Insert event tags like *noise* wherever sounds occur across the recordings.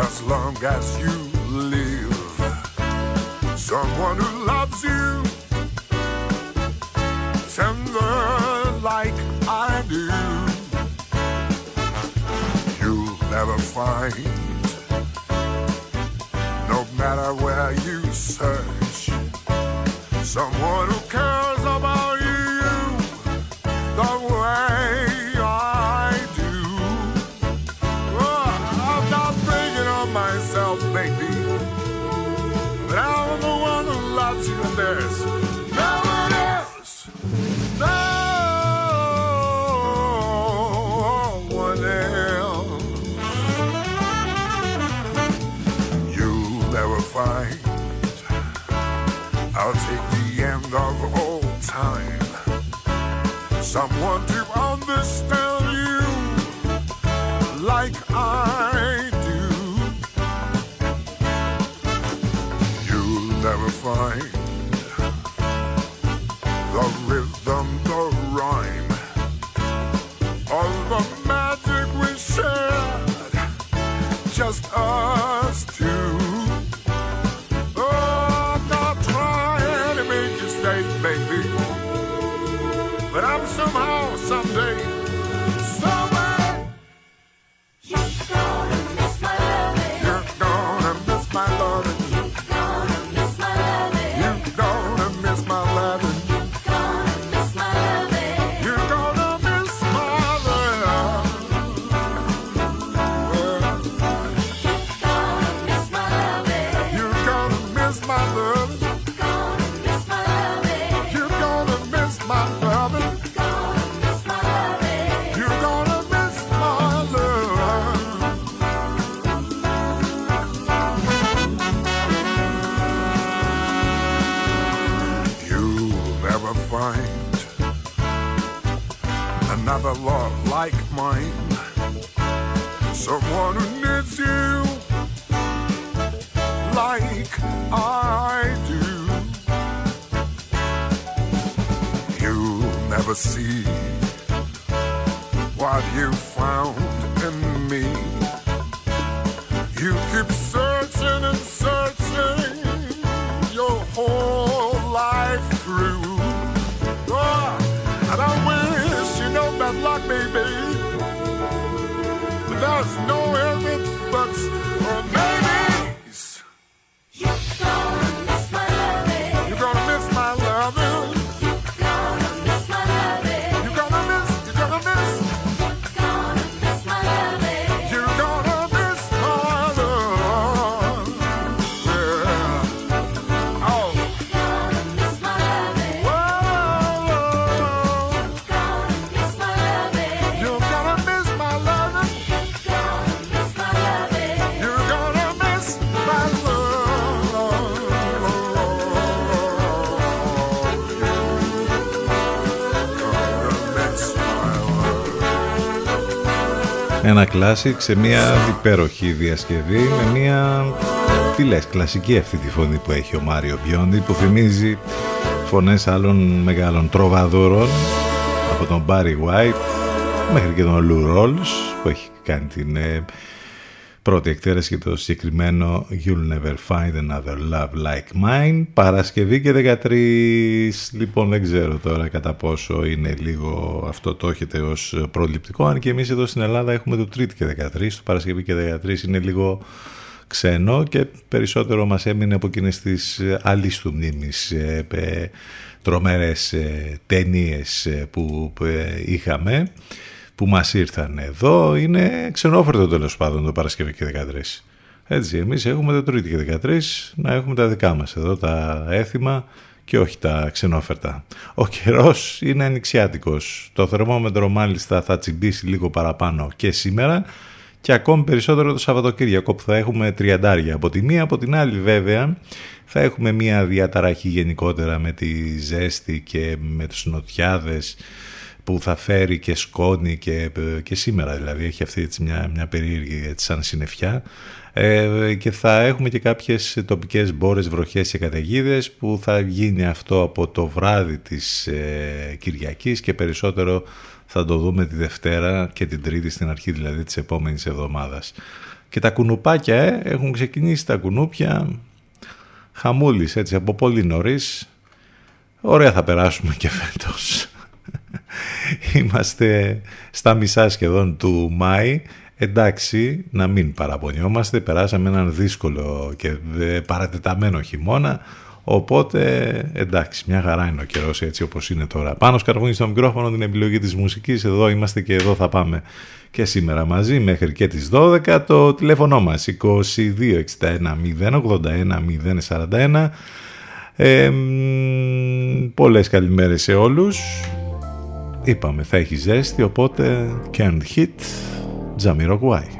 As long as you live. Someone who loves you. Tender like I do. You'll never find, no matter where you search, someone to understand you Yes. Ένα κλάσικ σε μια υπέροχη διασκευή με μια τι λες, κλασική αυτή τη φωνή που έχει ο Μάριο Μπιόντι που θυμίζει φωνές άλλων μεγάλων τροβαδόρων από τον Barry White μέχρι και τον Lou Rawls που έχει κάνει την ε, πρώτη εκτέλεση για το συγκεκριμένο You'll Never Find Another Love Like Mine. Παρασκευή και 13 λοιπόν δεν ξέρω τώρα κατά πόσο είναι λίγο αυτό το έχετε ως προληπτικό. Αν και εμείς εδώ στην Ελλάδα έχουμε το Τρίτη και 13 το Παρασκευή και 13 είναι λίγο ξένο και περισσότερο μας έμεινε από εκείνες τις άλλης του μνήμης ε, ε, τρομερές ε, ταινίες ε, που ε, είχαμε που μας ήρθαν εδώ είναι ξενόφερτο τέλος πάντων το Παρασκευή και 13. Έτσι, εμείς έχουμε το Τρίτη και 13 να έχουμε τα δικά μας εδώ τα έθιμα και όχι τα ξενόφερτα. Ο καιρός είναι ανοιξιάτικος. Το θερμόμετρο μάλιστα θα τσιμπήσει λίγο παραπάνω και σήμερα και ακόμη περισσότερο το Σαββατοκύριακο που θα έχουμε τριαντάρια. Από τη μία, από την άλλη βέβαια θα έχουμε μια διαταραχή γενικότερα με τη ζέστη και με τους νοτιάδες που θα φέρει και σκόνη και, και σήμερα δηλαδή έχει αυτή έτσι μια, μια περίεργη έτσι, σαν συννεφιά ε, και θα έχουμε και κάποιες τοπικές μπόρες, βροχές και καταιγίδες που θα γίνει αυτό από το βράδυ της ε, Κυριακής και περισσότερο θα το δούμε τη Δευτέρα και την Τρίτη στην αρχή δηλαδή της επόμενης εβδομάδας. Και τα κουνουπάκια ε, έχουν ξεκινήσει τα κουνούπια χαμούλης έτσι από πολύ νωρίς. Ωραία θα περάσουμε και φέτος. Είμαστε στα μισά σχεδόν του Μάη. Εντάξει, να μην παραπονιόμαστε. Περάσαμε έναν δύσκολο και παρατεταμένο χειμώνα. Οπότε, εντάξει, μια χαρά είναι ο καιρός έτσι όπως είναι τώρα. Πάνω σκαρβούνι στο μικρόφωνο την επιλογή της μουσικής. Εδώ είμαστε και εδώ θα πάμε και σήμερα μαζί μέχρι και τις 12. Το τηλέφωνο μας 2261 081 041. Ε, πολλές καλημέρες σε όλους. Είπαμε θα έχει ζέστη οπότε can't hit Jamiroquai.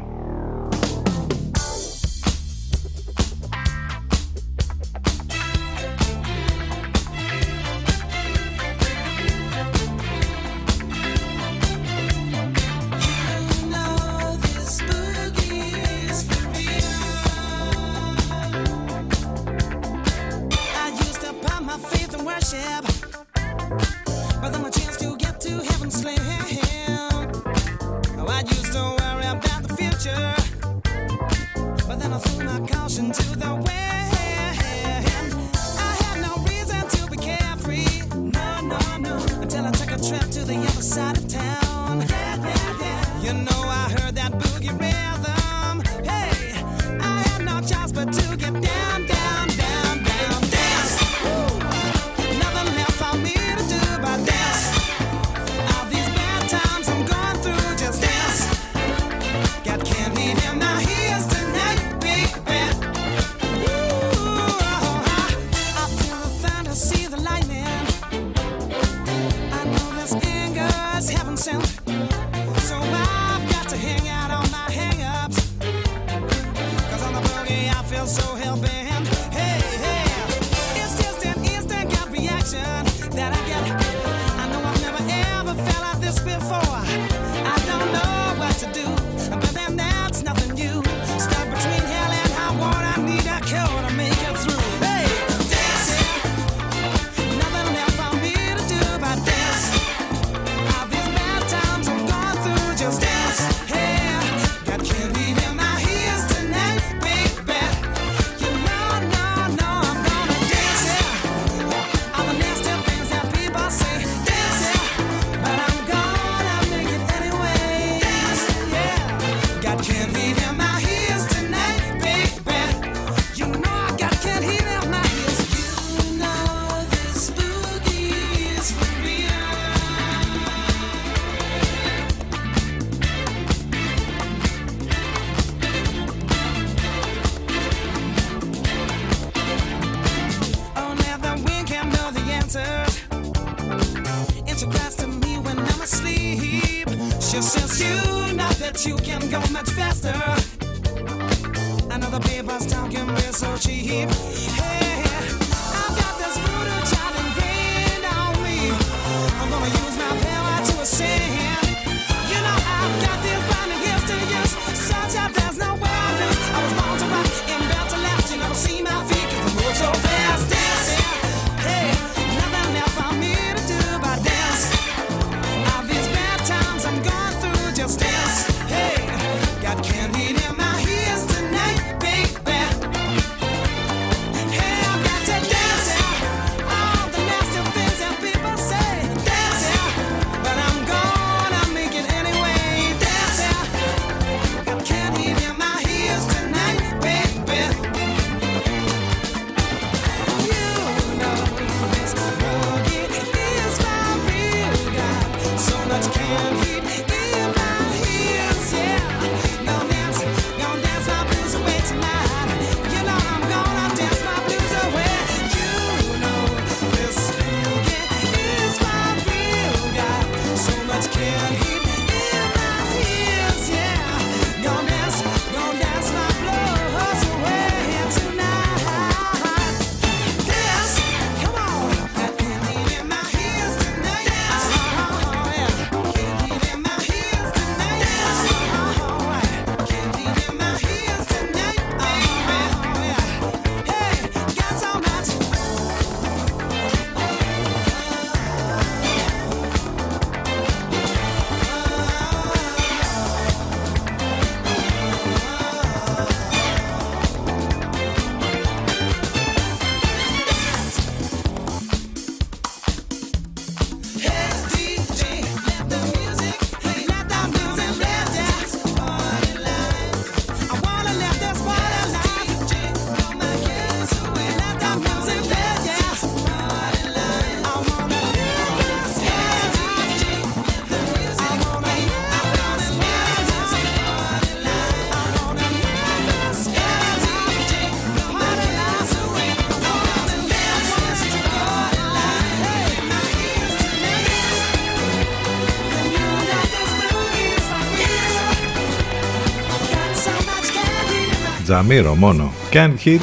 Τζαμίρο μόνο. Can't hit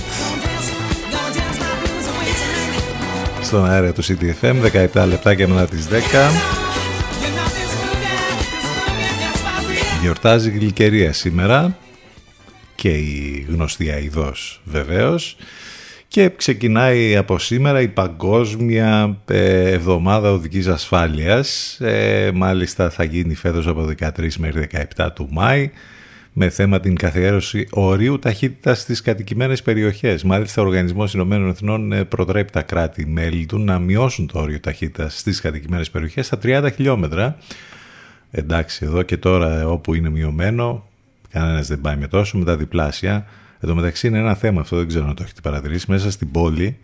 στον αέρα του CTFM 17 λεπτάκια μετά τις 10 Γιορτάζει η γλυκερία σήμερα και η γνωστή αηδός βεβαίως και ξεκινάει από σήμερα η Παγκόσμια ε, Εβδομάδα Οδικής Ασφάλειας. Ε, μάλιστα θα γίνει φέτος από 13 μέχρι 17 του Μάη με θέμα την καθιέρωση ορίου ταχύτητας στις κατοικημένες περιοχές. Μάλιστα, ο Οργανισμός Ηνωμένων Εθνών ε, προτρέπει τα κράτη-μέλη του να μειώσουν το όριο ταχύτητας στις κατοικημένες περιοχές στα 30 χιλιόμετρα. Εντάξει, εδώ και τώρα όπου είναι μειωμένο, κανένας δεν πάει με τόσο, με τα διπλάσια. Εδώ μεταξύ είναι ένα θέμα, αυτό δεν ξέρω αν το έχετε παρατηρήσει, μέσα στην πόλη,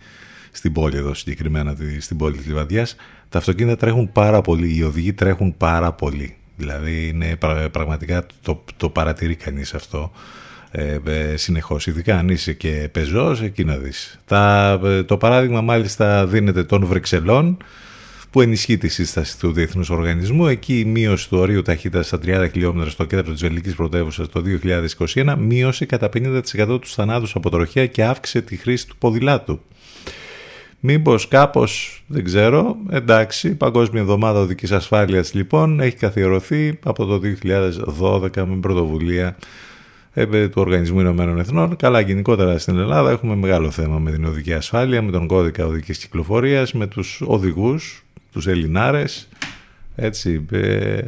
στην πόλη εδώ συγκεκριμένα, στην πόλη της Λιβαδιάς, τα αυτοκίνητα τρέχουν πάρα πολύ, οι οδηγοί τρέχουν πάρα πολύ. Δηλαδή είναι πραγματικά το, το παρατηρεί κανείς αυτό ε, ε, συνεχώς. Ειδικά αν είσαι και πεζός, εκεί να δεις. Τα, ε, το παράδειγμα μάλιστα δίνεται των Βρυξελών που ενισχύει τη σύσταση του Διεθνούς Οργανισμού. Εκεί η μείωση του ορίου ταχύτητας στα 30 χιλιόμετρα στο κέντρο της Βελικής Πρωτεύουσας το 2021 μείωσε κατά 50% τους θανάτους από τροχέα και αύξησε τη χρήση του ποδηλάτου. Μήπως κάπως, δεν ξέρω, εντάξει, η Παγκόσμια Εβδομάδα Οδικής Ασφάλειας λοιπόν έχει καθιερωθεί από το 2012 με πρωτοβουλία ε, του Οργανισμού Ηνωμένων Εθνών. Καλά, γενικότερα στην Ελλάδα έχουμε μεγάλο θέμα με την οδική ασφάλεια, με τον κώδικα οδικής κυκλοφορίας, με τους οδηγούς, τους Ελληνάρες, έτσι, ε,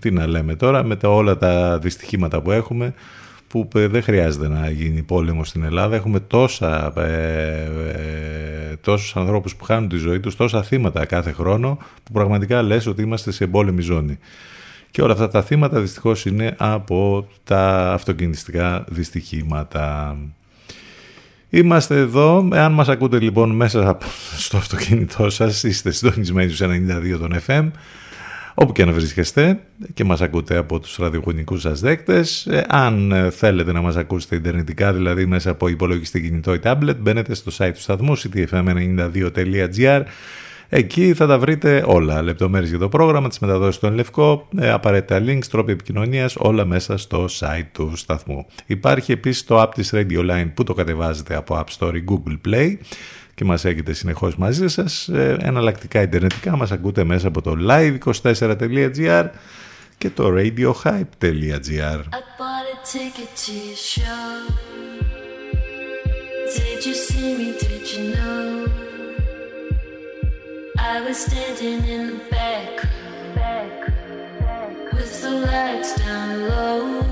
τι να λέμε τώρα, με τα, όλα τα δυστυχήματα που έχουμε, που ε, δεν χρειάζεται να γίνει πόλεμος στην Ελλάδα. Έχουμε τόσα, ε, ε, τόσους ανθρώπους που χάνουν τη ζωή τους, τόσα θύματα κάθε χρόνο, που πραγματικά λες ότι είμαστε σε πόλεμη ζώνη. Και όλα αυτά τα θύματα δυστυχώς είναι από τα αυτοκινηστικά δυστυχήματα. Είμαστε εδώ, εάν μας ακούτε λοιπόν μέσα στο αυτοκίνητό σας, είστε συντονισμένοι στους 92 των FM, όπου και να βρίσκεστε και μας ακούτε από τους ραδιοφωνικούς σας δέκτες. Ε, αν ε, θέλετε να μας ακούσετε ιντερνετικά, δηλαδή μέσα από υπολογιστή κινητό ή tablet, μπαίνετε στο site του σταθμού ctfm92.gr Εκεί θα τα βρείτε όλα, λεπτομέρειες για το πρόγραμμα, τις μεταδόσεις στον Λευκό, ε, απαραίτητα links, τρόποι επικοινωνίας, όλα μέσα στο site του σταθμού. Υπάρχει επίσης το app της Radio Line που το κατεβάζετε από App Store ή Google Play και μας έχετε συνεχώς μαζί σας. Ε, εναλλακτικά ιντερνετικά μας ακούτε μέσα από το live24.gr και το radiohype.gr I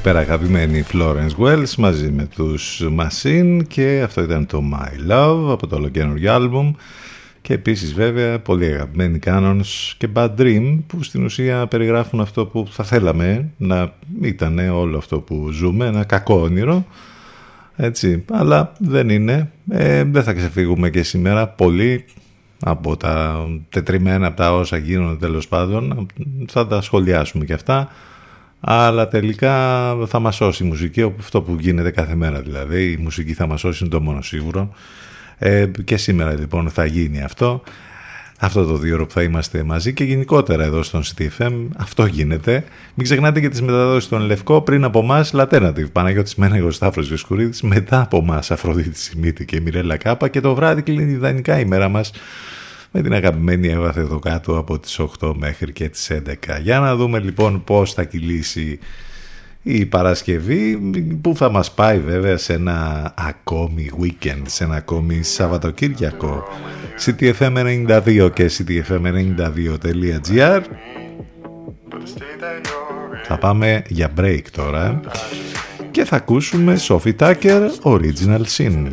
Υπεραγαπημένη Florence Wells μαζί με τους Machine και αυτό ήταν το My Love από το ολοκένουργιο άλμπουμ και επίσης βέβαια πολύ αγαπημένοι Canons και Bad Dream που στην ουσία περιγράφουν αυτό που θα θέλαμε να ήταν όλο αυτό που ζούμε, ένα κακό όνειρο έτσι, αλλά δεν είναι. Ε, δεν θα ξεφύγουμε και σήμερα. Πολύ από τα τετριμένα από τα όσα γίνονται τέλος πάντων θα τα σχολιάσουμε και αυτά αλλά τελικά θα μας σώσει η μουσική αυτό που γίνεται κάθε μέρα δηλαδή. Η μουσική θα μας σώσει είναι το μόνο σίγουρο. Ε, και σήμερα λοιπόν θα γίνει αυτό. Αυτό το δύο ώρο που θα είμαστε μαζί και γενικότερα εδώ στον CTFM αυτό γίνεται. Μην ξεχνάτε και τις μεταδόσεις στον Λευκό πριν από εμάς Alternative Παναγιώτης Μένεγος Σταύρος Βιοσκουρίδης μετά από εμάς Αφροδίτη Σιμίτη και Μιρέλα Κάπα και το βράδυ κλείνει ιδανικά η μέρα μας με την αγαπημένη Εύα εδώ κάτω από τις 8 μέχρι και τις 11. Για να δούμε λοιπόν πώς θα κυλήσει η Παρασκευή που θα μας πάει βέβαια σε ένα ακόμη weekend, σε ένα ακόμη Σαββατοκύριακο. CTFM92 και CTFM92.gr Θα πάμε για break τώρα και θα ακούσουμε Sophie Tucker Original Sin.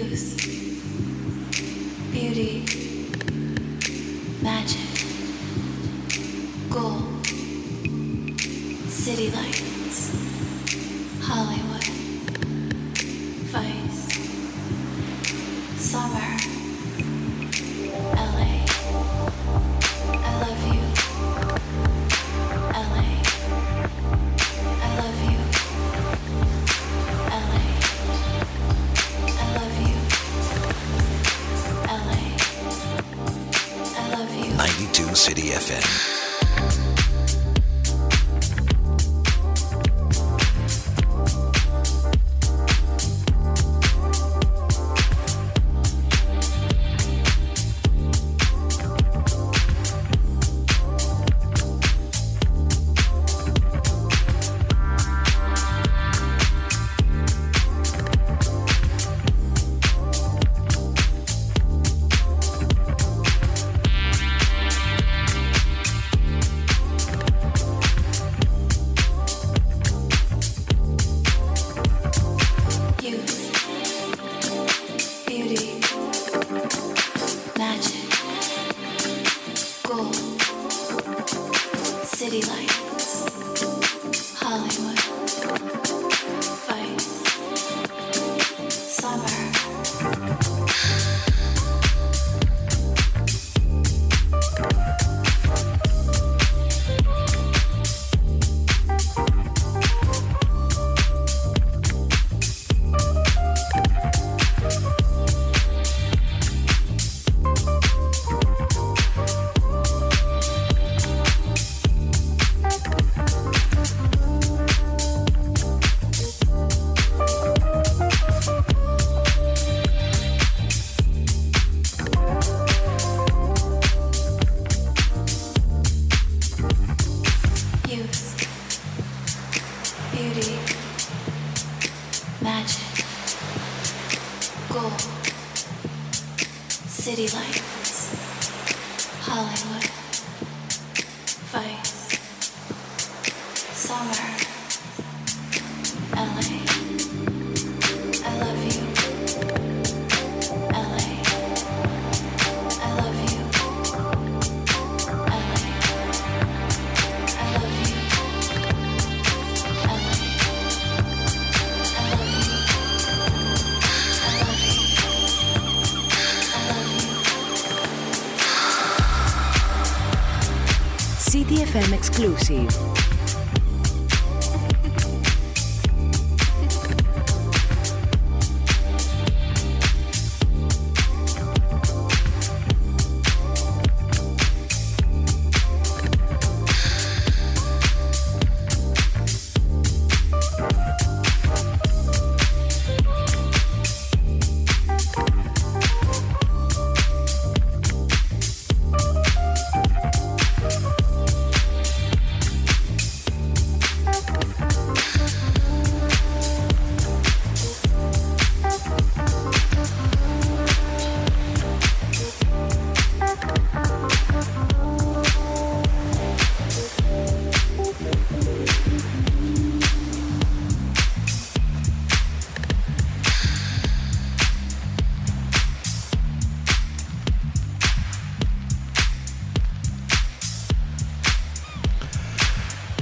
Exclusive.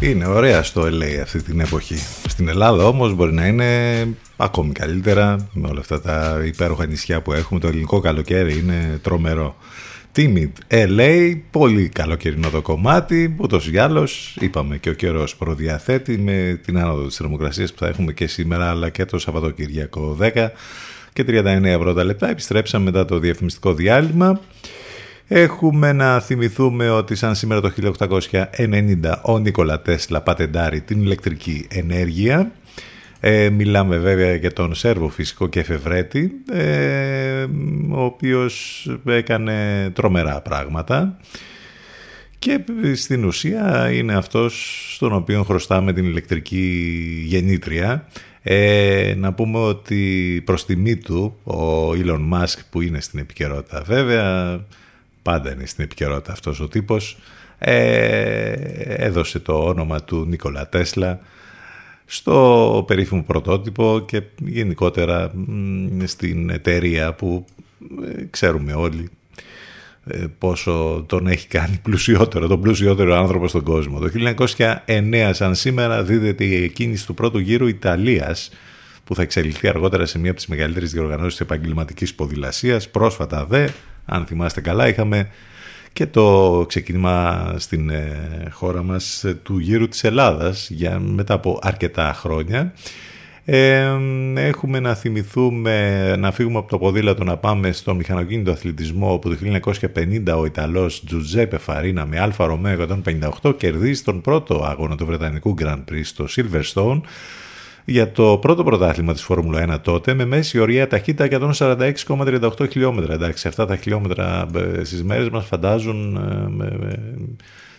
Είναι ωραία στο LA αυτή την εποχή. Στην Ελλάδα όμως μπορεί να είναι ακόμη καλύτερα με όλα αυτά τα υπέροχα νησιά που έχουμε. Το ελληνικό καλοκαίρι είναι τρομερό. Timid LA, πολύ καλοκαιρινό το κομμάτι, ούτως ή άλλως είπαμε και ο καιρός προδιαθέτει με την άνοδο της θερμοκρασίας που θα έχουμε και σήμερα αλλά και το Σαββατοκυριακό 10 και 39 πρώτα λεπτά. Επιστρέψαμε μετά το διαφημιστικό διάλειμμα. Έχουμε να θυμηθούμε ότι σαν σήμερα το 1890 ο Νίκολα Τέσλα πατεντάρει την ηλεκτρική ενέργεια. Ε, μιλάμε βέβαια για τον Σέρβο φυσικό και εφευρέτη, ε, ο οποίος έκανε τρομερά πράγματα και στην ουσία είναι αυτός στον οποίο χρωστάμε την ηλεκτρική γεννήτρια. Ε, να πούμε ότι προς τιμή του ο Elon Musk που είναι στην επικαιρότητα βέβαια πάντα είναι στην επικαιρότητα αυτός ο τύπος, ε, έδωσε το όνομα του Νίκολα Τέσλα στο περίφημο πρωτότυπο και γενικότερα στην εταιρεία που ε, ξέρουμε όλοι ε, πόσο τον έχει κάνει πλουσιότερο, τον πλουσιότερο άνθρωπο στον κόσμο. Το 1909 σαν σήμερα δίδεται η κίνηση του πρώτου γύρου Ιταλίας που θα εξελιχθεί αργότερα σε μία από τις μεγαλύτερες διοργανώσεις επαγγελματικής ποδηλασίας. Πρόσφατα δε αν θυμάστε καλά, είχαμε και το ξεκίνημα στην ε, χώρα μας ε, του γύρου της Ελλάδας για, μετά από αρκετά χρόνια. Ε, έχουμε να θυμηθούμε να φύγουμε από το ποδήλατο να πάμε στο μηχανοκίνητο αθλητισμό όπου το 1950 ο Ιταλός Τζουζέπε Φαρίνα με Alfa Romeo 158 κερδίζει τον πρώτο αγώνα του Βρετανικού Grand Prix στο Silverstone για το πρώτο πρωτάθλημα της Φόρμουλα 1 τότε με μέση ωριαία ταχύτητα 146,38 χιλιόμετρα. Εντάξει, αυτά τα χιλιόμετρα ε, στις μέρες μας φαντάζουν ε,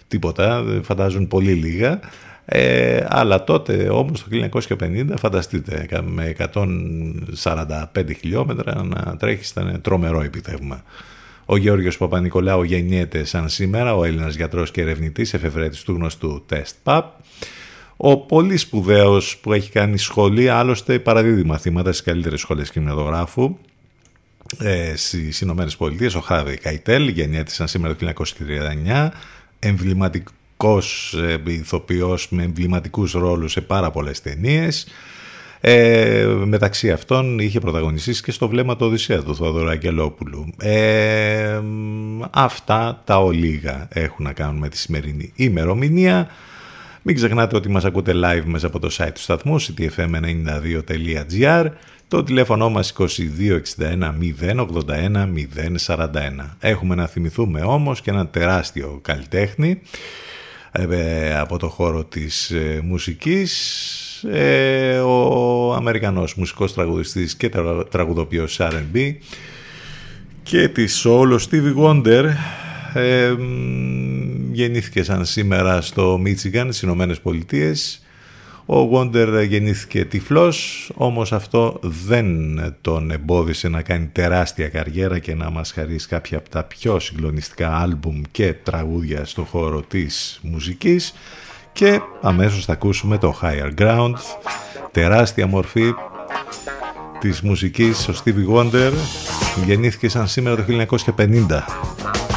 τίποτα, φαντάζουν πολύ λίγα. Ε, αλλά τότε όμως το 1950 φανταστείτε με 145 χιλιόμετρα να τρέχεις ήταν τρομερό επιτεύγμα. Ο Γεώργιος Παπα-Νικολάου γεννιέται σαν σήμερα, ο Έλληνας γιατρός και ερευνητής εφευρέτης του γνωστού τεστ ΠΑΠ. Ο πολύ σπουδαίος που έχει κάνει σχολή, άλλωστε παραδίδει μαθήματα στις καλύτερες σχολές κινηματογράφου ε, στις Ηνωμένες Πολιτείες, ο Χάρβι Καϊτέλ, γεννιέται σήμερα το 1939, εμβληματικός ε, ηθοποιός με εμβληματικούς ρόλους σε πάρα πολλές ταινίες. Ε, μεταξύ αυτών είχε πρωταγωνιστήσει και στο βλέμμα του Οδυσσέα του Θοδωρού Αγγελόπουλου. Ε, αυτά τα ολίγα έχουν να κάνουν με τη σημερινή ημερομηνία. Μην ξεχνάτε ότι μας ακούτε live μέσα από το site του σταθμού ctfm92.gr το τηλέφωνο μας 2261 081 041. Έχουμε να θυμηθούμε όμως και ένα τεράστιο καλλιτέχνη ε, από το χώρο της ε, μουσικής ε, ο Αμερικανός μουσικός τραγουδιστής και τραγουδοποιός R&B και της όλο Stevie Wonder ε, γεννήθηκε σαν σήμερα στο Μίτσιγκαν, στις Ηνωμένες Πολιτείες. Ο Γόντερ γεννήθηκε τυφλός, όμως αυτό δεν τον εμπόδισε να κάνει τεράστια καριέρα και να μας χαρίσει κάποια από τα πιο συγκλονιστικά άλμπουμ και τραγούδια στο χώρο της μουσικής. Και αμέσως θα ακούσουμε το Higher Ground, τεράστια μορφή της μουσικής. Ο Stevie Wonder γεννήθηκε σαν σήμερα το 1950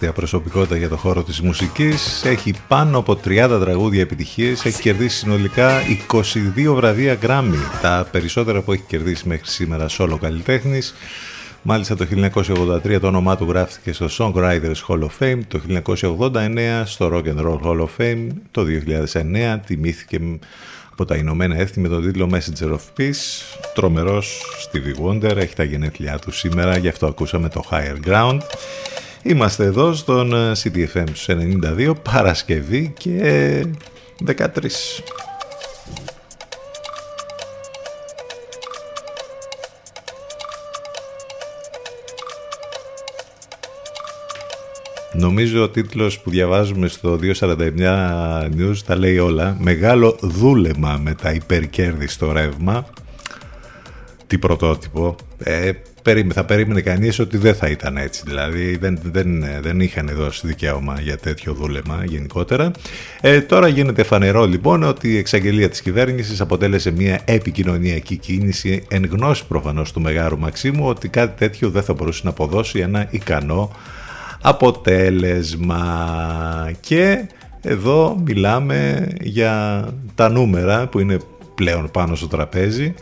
τεράστια προσωπικότητα για το χώρο της μουσικής. Έχει πάνω από 30 τραγούδια επιτυχίες. Έχει κερδίσει συνολικά 22 βραβεία Grammy. Τα περισσότερα που έχει κερδίσει μέχρι σήμερα solo καλλιτέχνης. Μάλιστα το 1983 το όνομά του γράφτηκε στο Songwriters Hall of Fame, το 1989 στο Rock and Roll Hall of Fame, το 2009 τιμήθηκε από τα Ηνωμένα Έθνη με τον τίτλο Messenger of Peace. Τρομερός Stevie Wonder, έχει τα γενέθλιά του σήμερα, γι' αυτό ακούσαμε το Higher Ground. Είμαστε εδώ στον ε, CTFM 92 Παρασκευή και 13. Νομίζω ο τίτλος που διαβάζουμε στο 249 News τα λέει όλα. Μεγάλο δούλεμα με τα υπερκέρδη στο ρεύμα. Τι πρωτότυπο. Ε, θα περίμενε κανείς ότι δεν θα ήταν έτσι. Δηλαδή δεν, δεν, δεν είχαν δώσει δικαίωμα για τέτοιο δούλεμα γενικότερα. Ε, τώρα γίνεται φανερό λοιπόν ότι η εξαγγελία της κυβέρνησης αποτέλεσε μια επικοινωνιακή κίνηση εν γνώση προφανώς του Μεγάρου Μαξίμου ότι κάτι τέτοιο δεν θα μπορούσε να αποδώσει ένα ικανό αποτέλεσμα. Και εδώ μιλάμε για τα νούμερα που είναι πλέον πάνω στο τραπέζι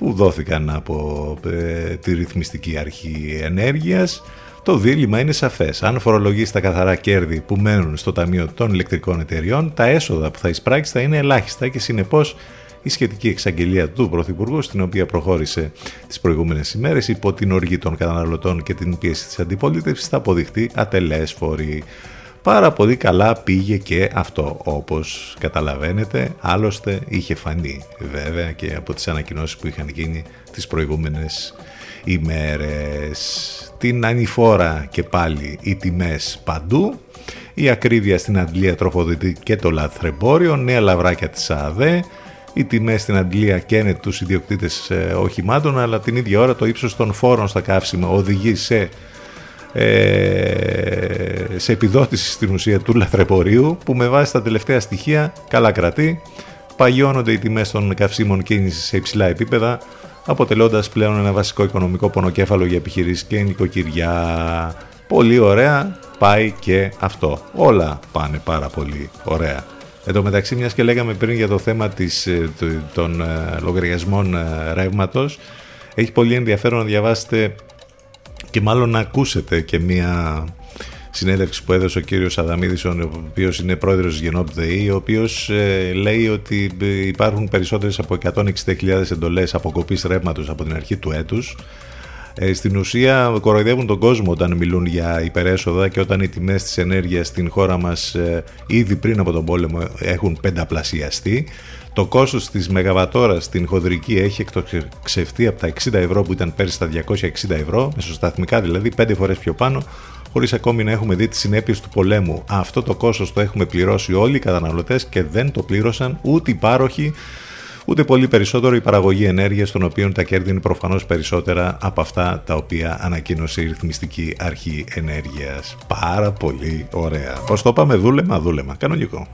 που δόθηκαν από ε, τη ρυθμιστική αρχή ενέργειας το δίλημα είναι σαφές. Αν φορολογήσει τα καθαρά κέρδη που μένουν στο Ταμείο των Ηλεκτρικών Εταιριών, τα έσοδα που θα εισπράξεις θα είναι ελάχιστα και συνεπώς η σχετική εξαγγελία του Πρωθυπουργού, στην οποία προχώρησε τις προηγούμενες ημέρες υπό την οργή των καταναλωτών και την πίεση της αντιπολίτευσης, θα αποδειχτεί ατελέσφορη. Πάρα πολύ καλά πήγε και αυτό όπως καταλαβαίνετε. Άλλωστε είχε φανεί βέβαια και από τις ανακοινώσεις που είχαν γίνει τις προηγούμενες ημέρες. Την ανηφόρα και πάλι οι τιμές παντού. Η ακρίβεια στην Αντλία τροφοδοτή και το λαθρεμπόριο. Νέα λαβράκια της ΑΔΕ οι τιμές στην Αντλία καίνε τους ιδιοκτήτες ε, οχημάτων αλλά την ίδια ώρα το ύψος των φόρων στα καύσιμα οδηγεί σε ε, σε επιδότηση στην ουσία του λαθρεπορείου που με βάση τα τελευταία στοιχεία καλά κρατεί παγιώνονται οι τιμές των καυσίμων κίνησης σε υψηλά επίπεδα αποτελώντας πλέον ένα βασικό οικονομικό πονοκέφαλο για επιχειρήσεις και νοικοκυριά. Πολύ ωραία πάει και αυτό. Όλα πάνε πάρα πολύ ωραία. Εν τω μεταξύ, μιας και λέγαμε πριν για το θέμα της, ε, των ε, λογαριασμών ρεύματος, έχει πολύ ενδιαφέρον να διαβάσετε και μάλλον να ακούσετε και μία συνέντευξη που έδωσε ο κύριος Αδαμίδης ο οποίος είναι πρόεδρος της Γενόπ ΔΕΗ ο οποίος ε, λέει ότι υπάρχουν περισσότερες από 160.000 εντολές αποκοπής ρεύματος από την αρχή του έτους. Ε, στην ουσία κοροϊδεύουν τον κόσμο όταν μιλούν για υπερέσοδα και όταν οι τιμές της ενέργειας στην χώρα μας ε, ήδη πριν από τον πόλεμο έχουν πενταπλασιαστεί το κόστος της μεγαβατόρας στην χοντρική έχει εκτοξευτεί από τα 60 ευρώ που ήταν πέρσι στα 260 ευρώ, μεσοσταθμικά δηλαδή 5 φορές πιο πάνω, χωρίς ακόμη να έχουμε δει τις συνέπειες του πολέμου. Αυτό το κόστος το έχουμε πληρώσει όλοι οι καταναλωτές και δεν το πλήρωσαν ούτε οι πάροχοι ούτε πολύ περισσότερο η παραγωγή ενέργειας των οποίων τα κέρδη είναι προφανώς περισσότερα από αυτά τα οποία ανακοίνωσε η ρυθμιστική αρχή ενέργειας. Πάρα πολύ ωραία. Πώς το είπαμε δούλεμα, δούλεμα. Κανονικό.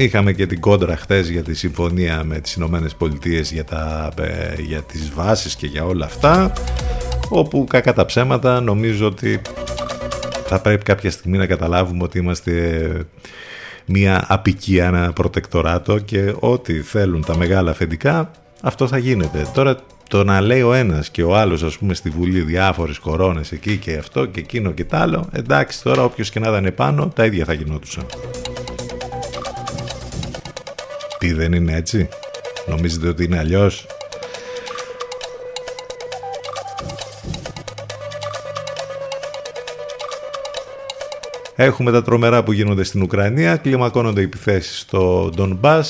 Είχαμε και την κόντρα χτες για τη συμφωνία με τις Ηνωμένες Πολιτείες για, τα, ε, για τις βάσεις και για όλα αυτά όπου κακά τα ψέματα νομίζω ότι θα πρέπει κάποια στιγμή να καταλάβουμε ότι είμαστε μια απικία, ένα προτεκτοράτο και ό,τι θέλουν τα μεγάλα αφεντικά αυτό θα γίνεται. Τώρα το να λέει ο ένας και ο άλλος ας πούμε στη Βουλή διάφορες κορώνες εκεί και αυτό και εκείνο και τ' άλλο εντάξει τώρα όποιος και να ήταν πάνω τα ίδια θα γινόντουσαν. Τι δεν είναι έτσι; Νομίζετε ότι είναι αλλιώς; Έχουμε τα τρομερά που γίνονται στην Ουκρανία, κλιμακώνονται οι επιθέσεις στο Donbass,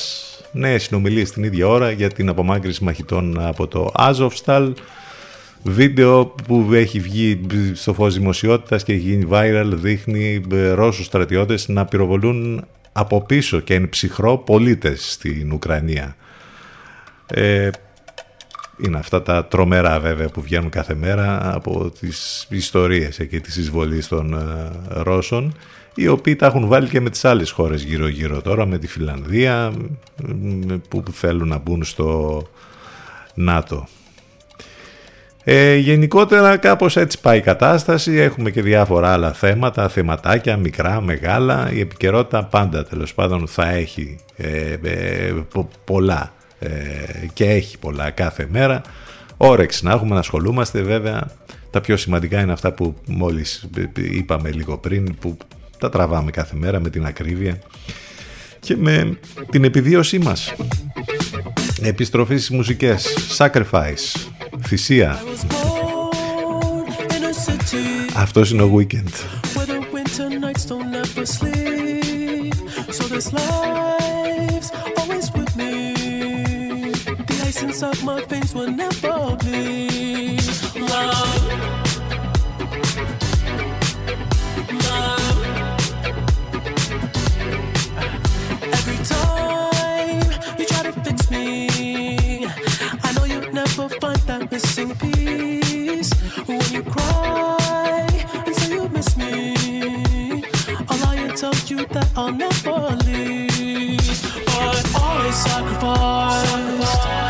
νέες συνομιλίες την ίδια ώρα για την απομάκρυνση μαχητών από το Azovstal, βίντεο που έχει βγει στο φως δημοσιότητας και έχει γίνει viral δείχνει Ρώσους στρατιώτες να πυροβολούν από πίσω και εν ψυχρό πολίτες στην Ουκρανία. Ε, είναι αυτά τα τρομερά βέβαια που βγαίνουν κάθε μέρα από τις ιστορίες και τις εισβολής των ε, Ρώσων οι οποίοι τα έχουν βάλει και με τις άλλες χώρες γύρω γύρω τώρα με τη Φιλανδία που θέλουν να μπουν στο ΝΑΤΟ. Ε, γενικότερα κάπως έτσι πάει η κατάσταση, έχουμε και διάφορα άλλα θέματα, θεματάκια, μικρά, μεγάλα, η επικαιρότητα πάντα τέλος πάντων θα έχει ε, ε πολλά ε, και έχει πολλά κάθε μέρα. Όρεξη να έχουμε να ασχολούμαστε βέβαια, τα πιο σημαντικά είναι αυτά που μόλις είπαμε λίγο πριν, που τα τραβάμε κάθε μέρα με την ακρίβεια και με την επιβίωσή μας. Επιστροφή στις μουσικές, Sacrifice, θυσία. Αυτό είναι ο Weekend. of my face will never missing piece. When you cry and say you miss me, I'll lie and tell you that I'll never leave. But I sacrifice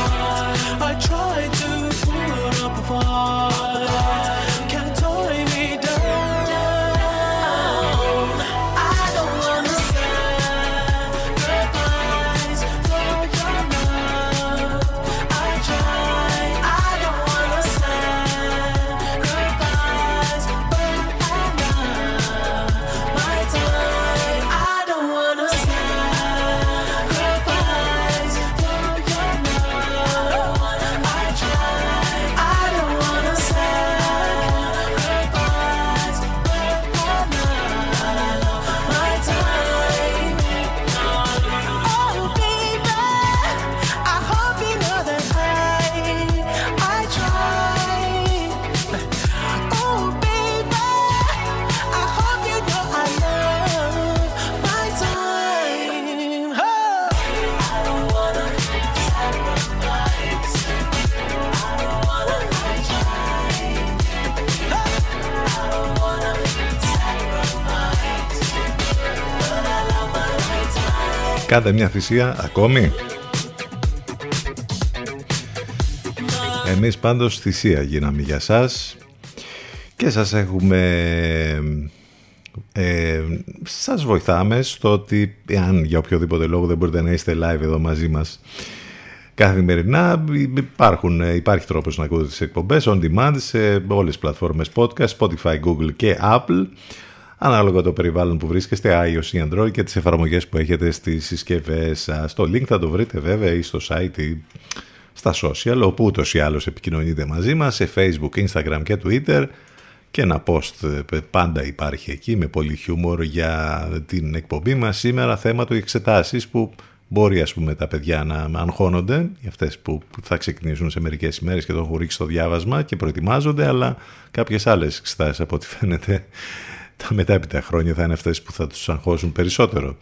Κάντε μια θυσία ακόμη. Εμείς πάντως θυσία γίναμε για σας και σας έχουμε... Ε, σας βοηθάμε στο ότι αν για οποιοδήποτε λόγο δεν μπορείτε να είστε live εδώ μαζί μας καθημερινά υπάρχουν, υπάρχει τρόπος να ακούτε τις εκπομπές on demand σε όλες τις πλατφόρμες podcast, Spotify, Google και Apple ανάλογα το περιβάλλον που βρίσκεστε, iOS ή Android και τις εφαρμογές που έχετε στις συσκευές σας. Το link θα το βρείτε βέβαια ή στο site ή στα social, όπου ούτως ή άλλως επικοινωνείτε μαζί μας, σε Facebook, Instagram και Twitter και ένα post ε, πάντα υπάρχει εκεί με πολύ χιούμορ για την εκπομπή μας. Σήμερα θέμα του εξετάσεις που μπορεί ας πούμε τα παιδιά να αγχώνονται για αυτές που θα ξεκινήσουν σε μερικές ημέρες και το έχουν ρίξει στο διάβασμα και προετοιμάζονται αλλά κάποιες άλλες εξετάσεις από ό,τι φαίνεται τα μετέπειτα χρόνια θα είναι αυτές που θα τους αγχώσουν περισσότερο.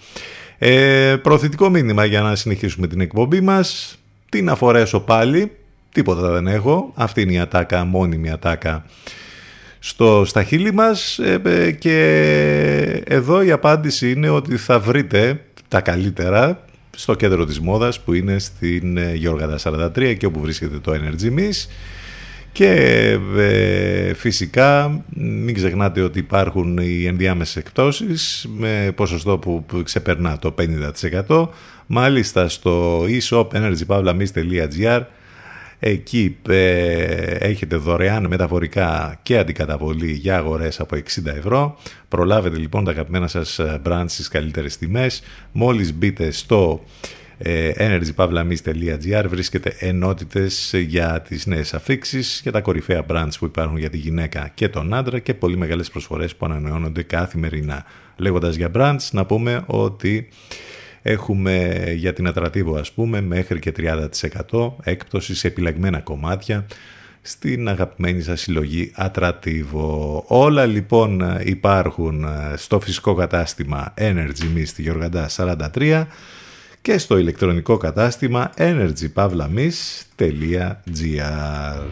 Ε, προωθητικό μήνυμα για να συνεχίσουμε την εκπομπή μας. Τι να φορέσω πάλι, τίποτα δεν έχω. Αυτή είναι η ατάκα, μόνιμη ατάκα στο, στα χείλη μας ε, ε, και εδώ η απάντηση είναι ότι θα βρείτε τα καλύτερα στο κέντρο της μόδας που είναι στην ε, Γιώργα 43 και όπου βρίσκεται το Energy Miss και ε, φυσικά μην ξεχνάτε ότι υπάρχουν οι ενδιάμεσες εκπτώσεις με ποσοστό που ξεπερνά το 50%. Μάλιστα στο e-shop εκεί ε, έχετε δωρεάν μεταφορικά και αντικαταβολή για αγορές από 60 ευρώ. Προλάβετε λοιπόν τα αγαπημένα σας brands στις καλύτερες τιμές. Μόλις μπείτε στο ε, energypavlamis.gr βρίσκεται ενότητες για τις νέες αφήξεις, για τα κορυφαία brands που υπάρχουν για τη γυναίκα και τον άντρα και πολύ μεγάλες προσφορές που ανανεώνονται καθημερινά. Λέγοντας για brands, να πούμε ότι έχουμε για την Ατρατίβο ας πούμε μέχρι και 30% έκπτωσης σε επιλεγμένα κομμάτια στην αγαπημένη σας συλλογή Ατρατίβο. Όλα λοιπόν υπάρχουν στο φυσικό κατάστημα Energy Mist Γιοργαντά 43 και στο ηλεκτρονικό κατάστημα energypavlamis.gr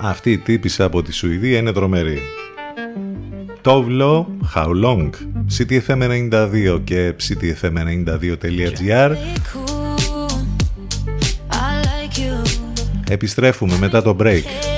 Αυτή η τύπησα από τη Σουηδία είναι τρομερή. Τόβλο, How Long, CTFM92 και CTFM92.gr Επιστρέφουμε μετά το break.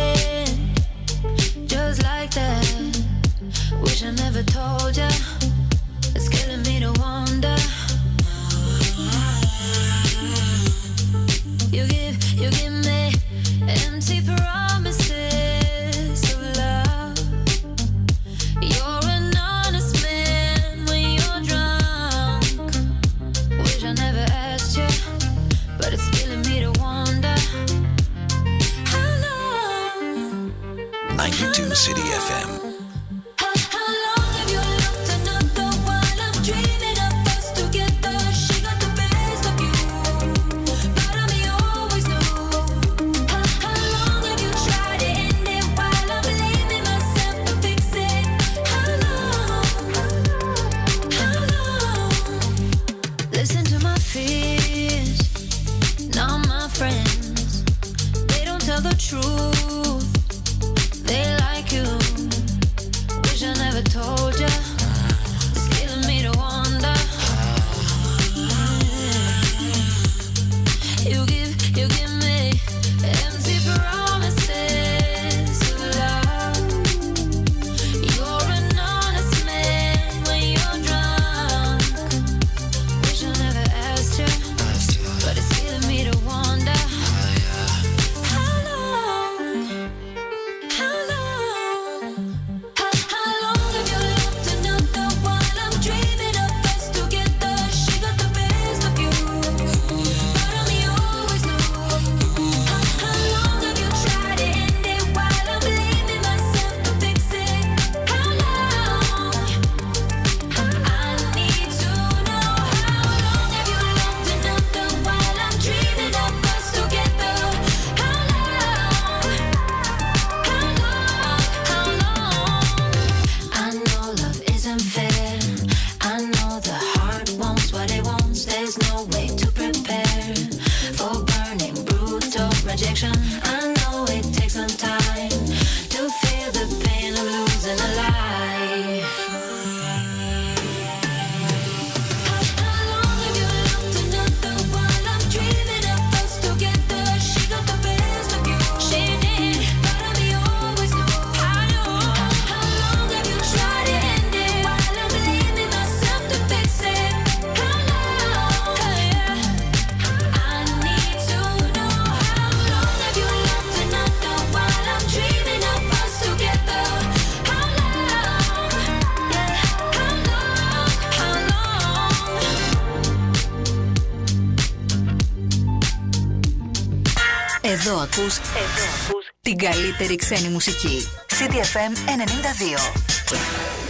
Ακούς, εδώ ακούς την καλύτερη ξένη μουσική. CDFM 92.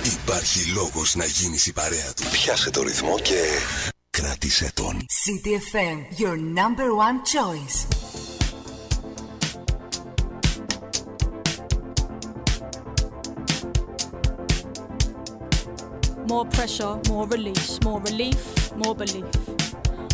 Υπάρχει λόγος να γίνεις η παρέα του. Πιάσε το ρυθμό και κράτησε τον. CTFM, your number one choice. More pressure, more release, more relief, more belief.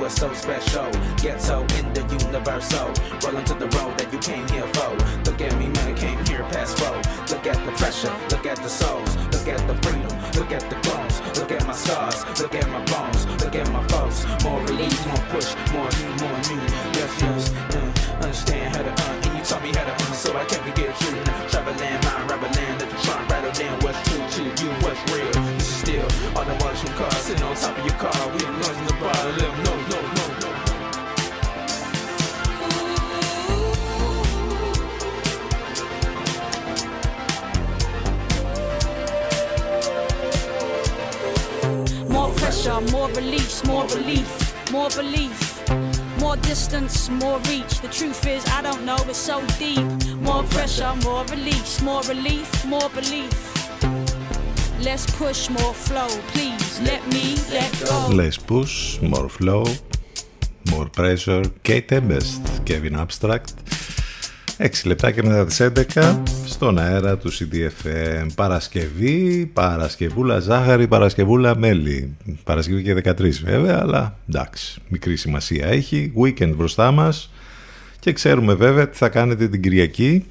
Was so special. Ghetto in the universal. Rolling to the road that you came here for. Look at me, man, I came here past four. Look at the pressure, look at the souls, look at the freedom, look at the bones, look at my scars, look at my bones, look at my folks. More relief, more push, more you, more you. Yes, yes, uh, understand how to uh, and you taught me how to uh, so I can't forget you. Traveling, mind, rubber land, let the trunk rattle down what's true to you, what's real. Still all the watch from cars sitting on top of your car. We the noise More pressure, more release, more relief, more belief. More distance, more reach. The truth is, I don't know, it's so deep. More pressure, more release, more relief, more belief. Let's push more flow, please. Let me let go. Less push, more flow, more pressure. Kate Tempest, Kevin Abstract. 6 λεπτάκια μετά τις 11 Στον αέρα του CDFM. Παρασκευή, Παρασκευούλα ζάχαρη, Παρασκευούλα μέλι. Παρασκευή και 13 βέβαια, αλλά εντάξει, μικρή σημασία έχει. Weekend μπροστά μας και ξέρουμε βέβαια τι θα κάνετε την Κυριακή.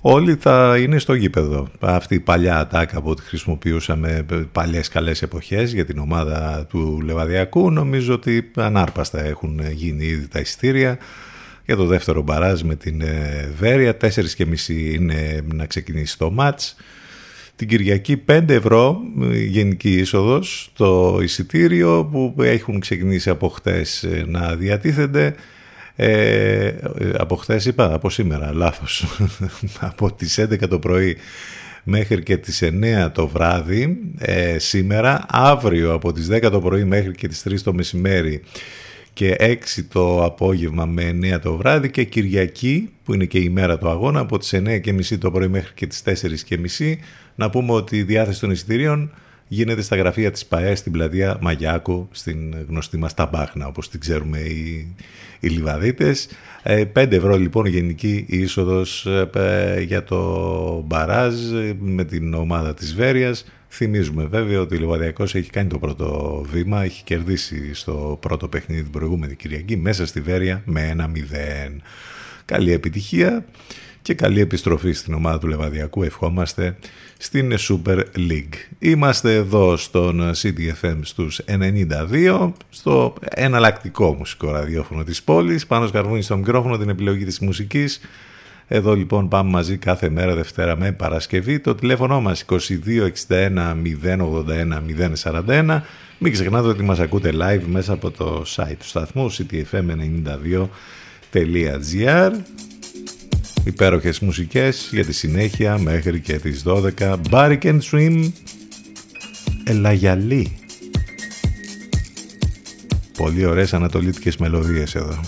Όλοι θα είναι στο γήπεδο. Αυτή η παλιά ατάκα που τη χρησιμοποιούσαμε παλιές καλές εποχές για την ομάδα του Λεβαδιακού νομίζω ότι ανάρπαστα έχουν γίνει ήδη τα ειστήρια για το δεύτερο μπαράζ με την ε, Βέρεια. 4.30 είναι να ξεκινήσει το μάτς. Την Κυριακή 5 ευρώ ε, γενική είσοδος το εισιτήριο που έχουν ξεκινήσει από χτες ε, να διατίθενται. Ε, από χτες είπα, από σήμερα, λάθος. *laughs* από τις 11 το πρωί μέχρι και τις 9 το βράδυ ε, σήμερα, αύριο από τις 10 το πρωί μέχρι και τις 3 το μεσημέρι και 6 το απόγευμα με 9 το βράδυ και Κυριακή που είναι και η μέρα του αγώνα από τις 9.30 το πρωί μέχρι και τις 4.30 να πούμε ότι η διάθεση των εισιτηρίων γίνεται στα γραφεία της ΠαΕ στην πλατεία Μαγιάκου στην γνωστή μας Ταμπάχνα όπως την ξέρουμε οι, οι Λιβαδίτες. 5 ευρώ λοιπόν γενική είσοδος ε, για το μπαράζ με την ομάδα της Βέρειας Θυμίζουμε βέβαια ότι ο Λιβαδιακός έχει κάνει το πρώτο βήμα, έχει κερδίσει στο πρώτο παιχνίδι την προηγούμενη Κυριακή μέσα στη Βέρεια με ένα 0. Καλή επιτυχία και καλή επιστροφή στην ομάδα του Λεβαδιακού ευχόμαστε στην Super League. Είμαστε εδώ στον CDFM στους 92 στο εναλλακτικό μουσικό ραδιόφωνο της πόλης πάνω σκαρβούνι στο μικρόφωνο την επιλογή της μουσικής εδώ λοιπόν πάμε μαζί κάθε μέρα Δευτέρα με Παρασκευή. Το τηλέφωνο μας 2261 081 041. Μην ξεχνάτε ότι μας ακούτε live μέσα από το site του σταθμού ctfm92.gr Υπέροχες μουσικές για τη συνέχεια μέχρι και τις 12. Barry and Swim Ελαγιαλή. Πολύ ωραίες ανατολίτικες μελωδίες εδώ.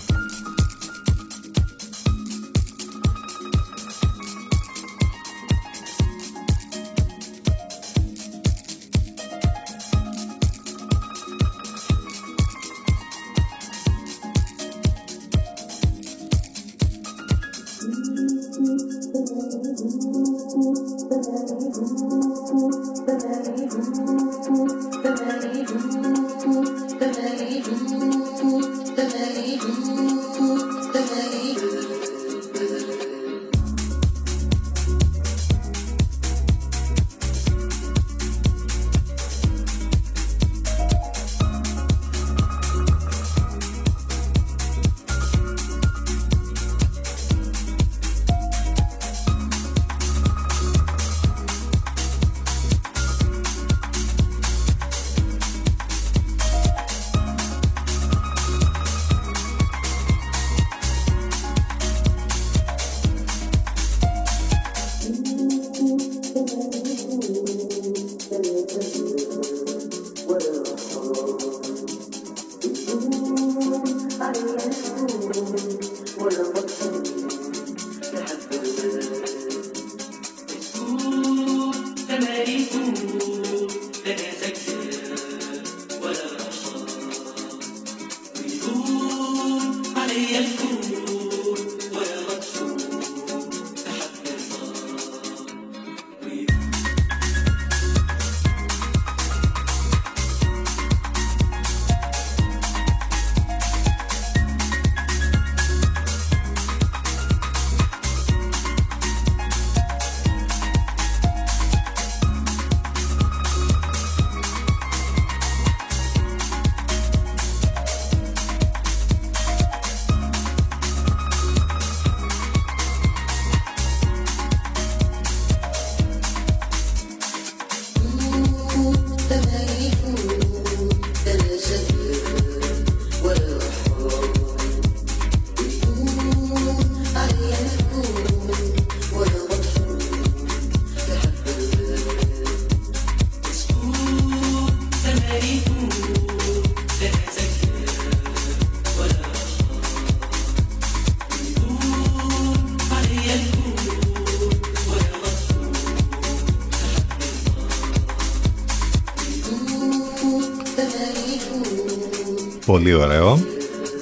Πολύ ωραίο.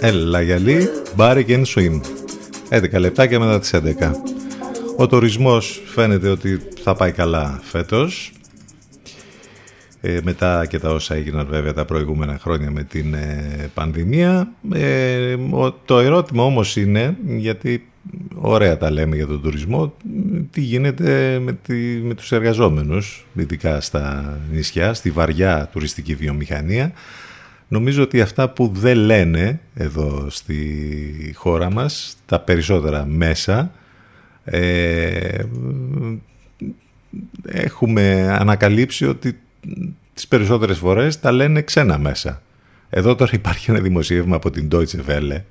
Έλα γυαλί, μπάρι και swim. 11 λεπτάκια μετά τις 11. Ο τουρισμός φαίνεται ότι θα πάει καλά φέτος. Ε, μετά και τα όσα έγιναν βέβαια τα προηγούμενα χρόνια με την ε, πανδημία. Ε, το ερώτημα όμως είναι, γιατί ωραία τα λέμε για τον τουρισμό, τι γίνεται με, τη, με τους εργαζόμενους, ειδικά στα νησιά, στη βαριά τουριστική βιομηχανία. Νομίζω ότι αυτά που δεν λένε εδώ στη χώρα μας, τα περισσότερα μέσα, ε, έχουμε ανακαλύψει ότι τις περισσότερες φορές τα λένε ξένα μέσα. Εδώ τώρα υπάρχει ένα δημοσίευμα από την Deutsche Welle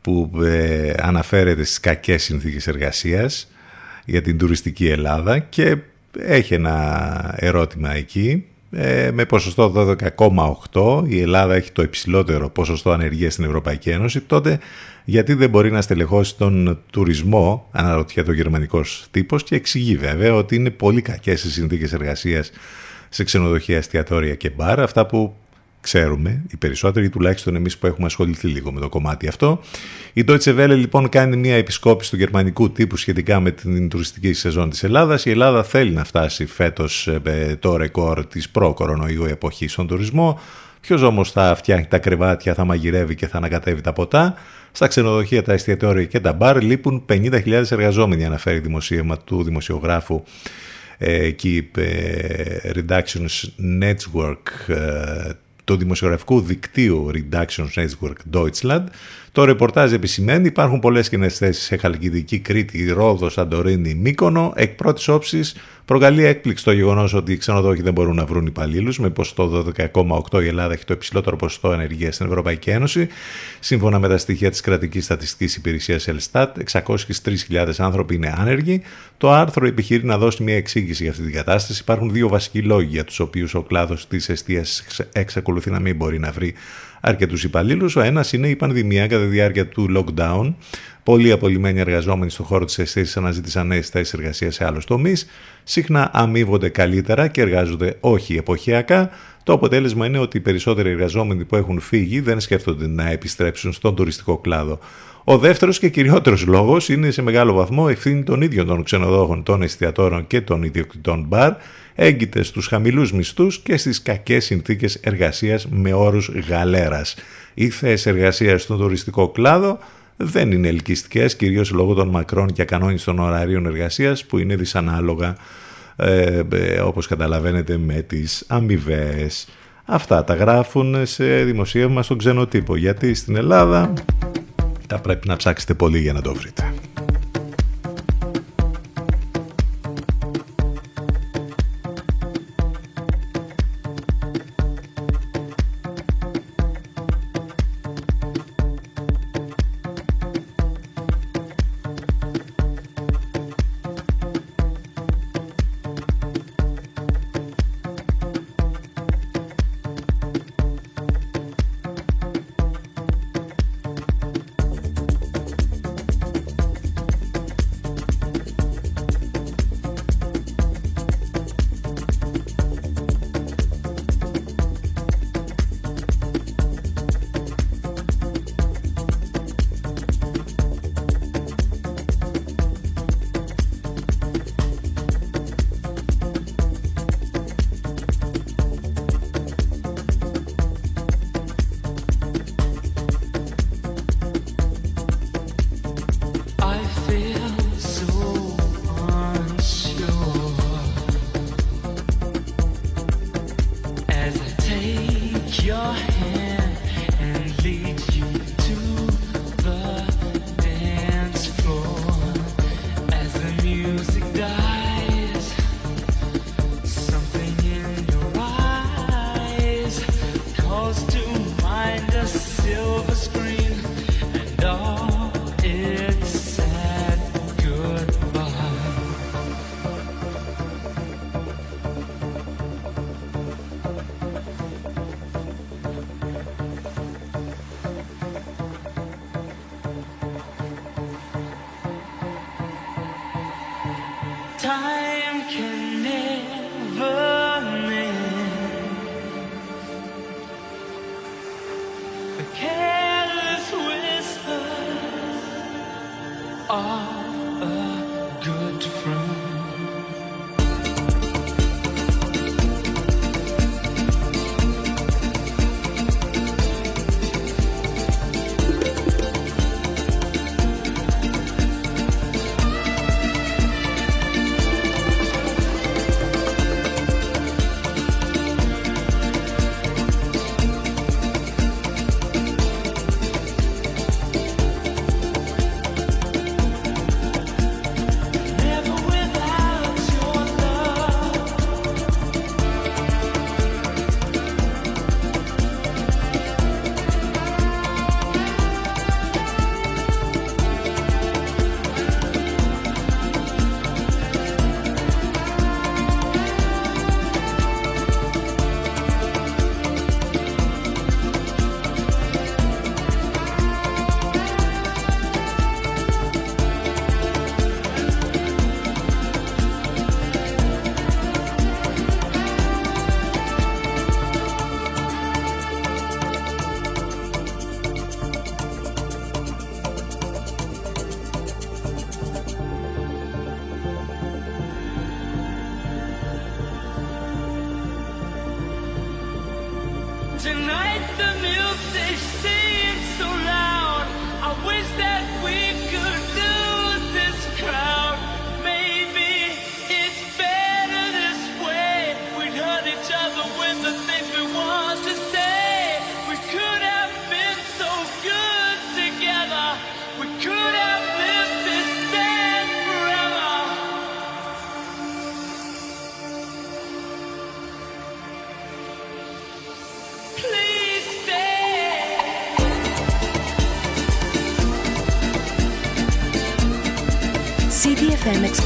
που ε, αναφέρεται στις κακές συνθήκες εργασίας για την τουριστική Ελλάδα και έχει ένα ερώτημα εκεί ε, με ποσοστό 12,8 η Ελλάδα έχει το υψηλότερο ποσοστό ανεργίας στην Ευρωπαϊκή Ένωση τότε γιατί δεν μπορεί να στελεχώσει τον τουρισμό αναρωτιέται ο γερμανικός τύπος και εξηγεί βέβαια ότι είναι πολύ κακές οι συνθήκες εργασίας σε ξενοδοχεία, εστιατόρια και μπαρ αυτά που ξέρουμε, οι περισσότεροι τουλάχιστον εμείς που έχουμε ασχοληθεί λίγο με το κομμάτι αυτό. Η Deutsche Welle λοιπόν κάνει μια επισκόπηση του γερμανικού τύπου σχετικά με την τουριστική σεζόν της Ελλάδας. Η Ελλάδα θέλει να φτάσει φέτος ε, το ρεκόρ της προ-κορονοϊού εποχής στον τουρισμό. Ποιος όμως θα φτιάχνει τα κρεβάτια, θα μαγειρεύει και θα ανακατεύει τα ποτά; Στα ξενοδοχεία, τα εστιατόρια και τα μπαρ λείπουν 50.000 εργαζόμενοι, αναφέρει δημοσίευμα του δημοσιογράφου ε, Keep ε, Reductions Network ε, του δημοσιογραφικού δικτύου Reductions Network Deutschland το ρεπορτάζ επισημαίνει υπάρχουν πολλές κοινές θέσεις σε Χαλκιδική, Κρήτη, Ρόδο, Σαντορίνη, Μύκονο. Εκ πρώτης όψης προκαλεί έκπληξη το γεγονός ότι οι ξενοδόχοι δεν μπορούν να βρουν υπαλλήλους. Με ποσοστό 12,8 η Ελλάδα έχει το υψηλότερο ποσοστό ενεργεία στην Ευρωπαϊκή Ένωση. Σύμφωνα με τα στοιχεία της κρατικής στατιστικής υπηρεσίας Ελστάτ, 603.000 άνθρωποι είναι άνεργοι. Το άρθρο επιχειρεί να δώσει μια εξήγηση για αυτή την κατάσταση. Υπάρχουν δύο βασικοί λόγοι για τους οποίους ο κλάδος της εστίαση εξακολουθεί να μην μπορεί να βρει αρκετούς υπαλλήλους. Ο ένας είναι η πανδημία κατά τη διάρκεια του lockdown. Πολλοί απολυμμένοι εργαζόμενοι στον χώρο της αισθήσης αναζήτησαν νέες θέσεις εργασίας σε άλλους τομείς. Συχνά αμείβονται καλύτερα και εργάζονται όχι εποχιακά. Το αποτέλεσμα είναι ότι οι περισσότεροι εργαζόμενοι που έχουν φύγει δεν σκέφτονται να επιστρέψουν στον τουριστικό κλάδο. Ο δεύτερος και κυριότερος λόγος είναι σε μεγάλο βαθμό ευθύνη των ίδιων των ξενοδόχων, των εστιατόρων και των ιδιοκτητών μπαρ, έγκυται στους χαμηλούς μισθούς και στις κακές συνθήκες εργασίας με όρους γαλέρας. Οι θέσεις εργασίας στον τουριστικό κλάδο δεν είναι ελκυστικές, κυρίως λόγω των μακρών και ακανόνιστων ωραρίων εργασίας που είναι δυσανάλογα, ε, ε, όπως καταλαβαίνετε, με τις αμοιβές. Αυτά τα γράφουν σε δημοσίευμα στον ξενοτύπο, γιατί στην Ελλάδα θα πρέπει να ψάξετε πολύ για να το βρείτε.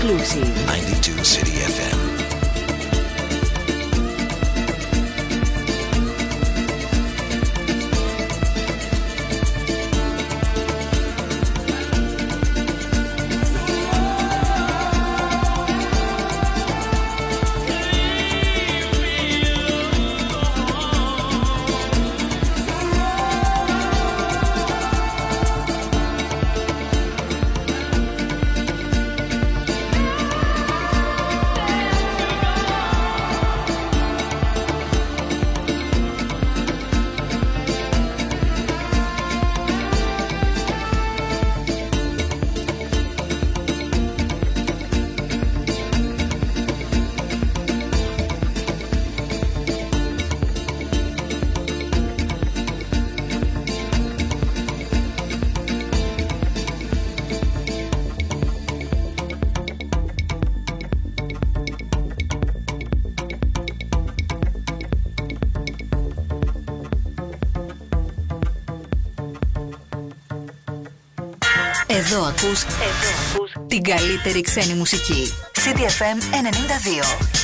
Exclusive. Εδώ ακούς, Εδώ ακούς την καλύτερη ξένη μουσική. CDFM 92.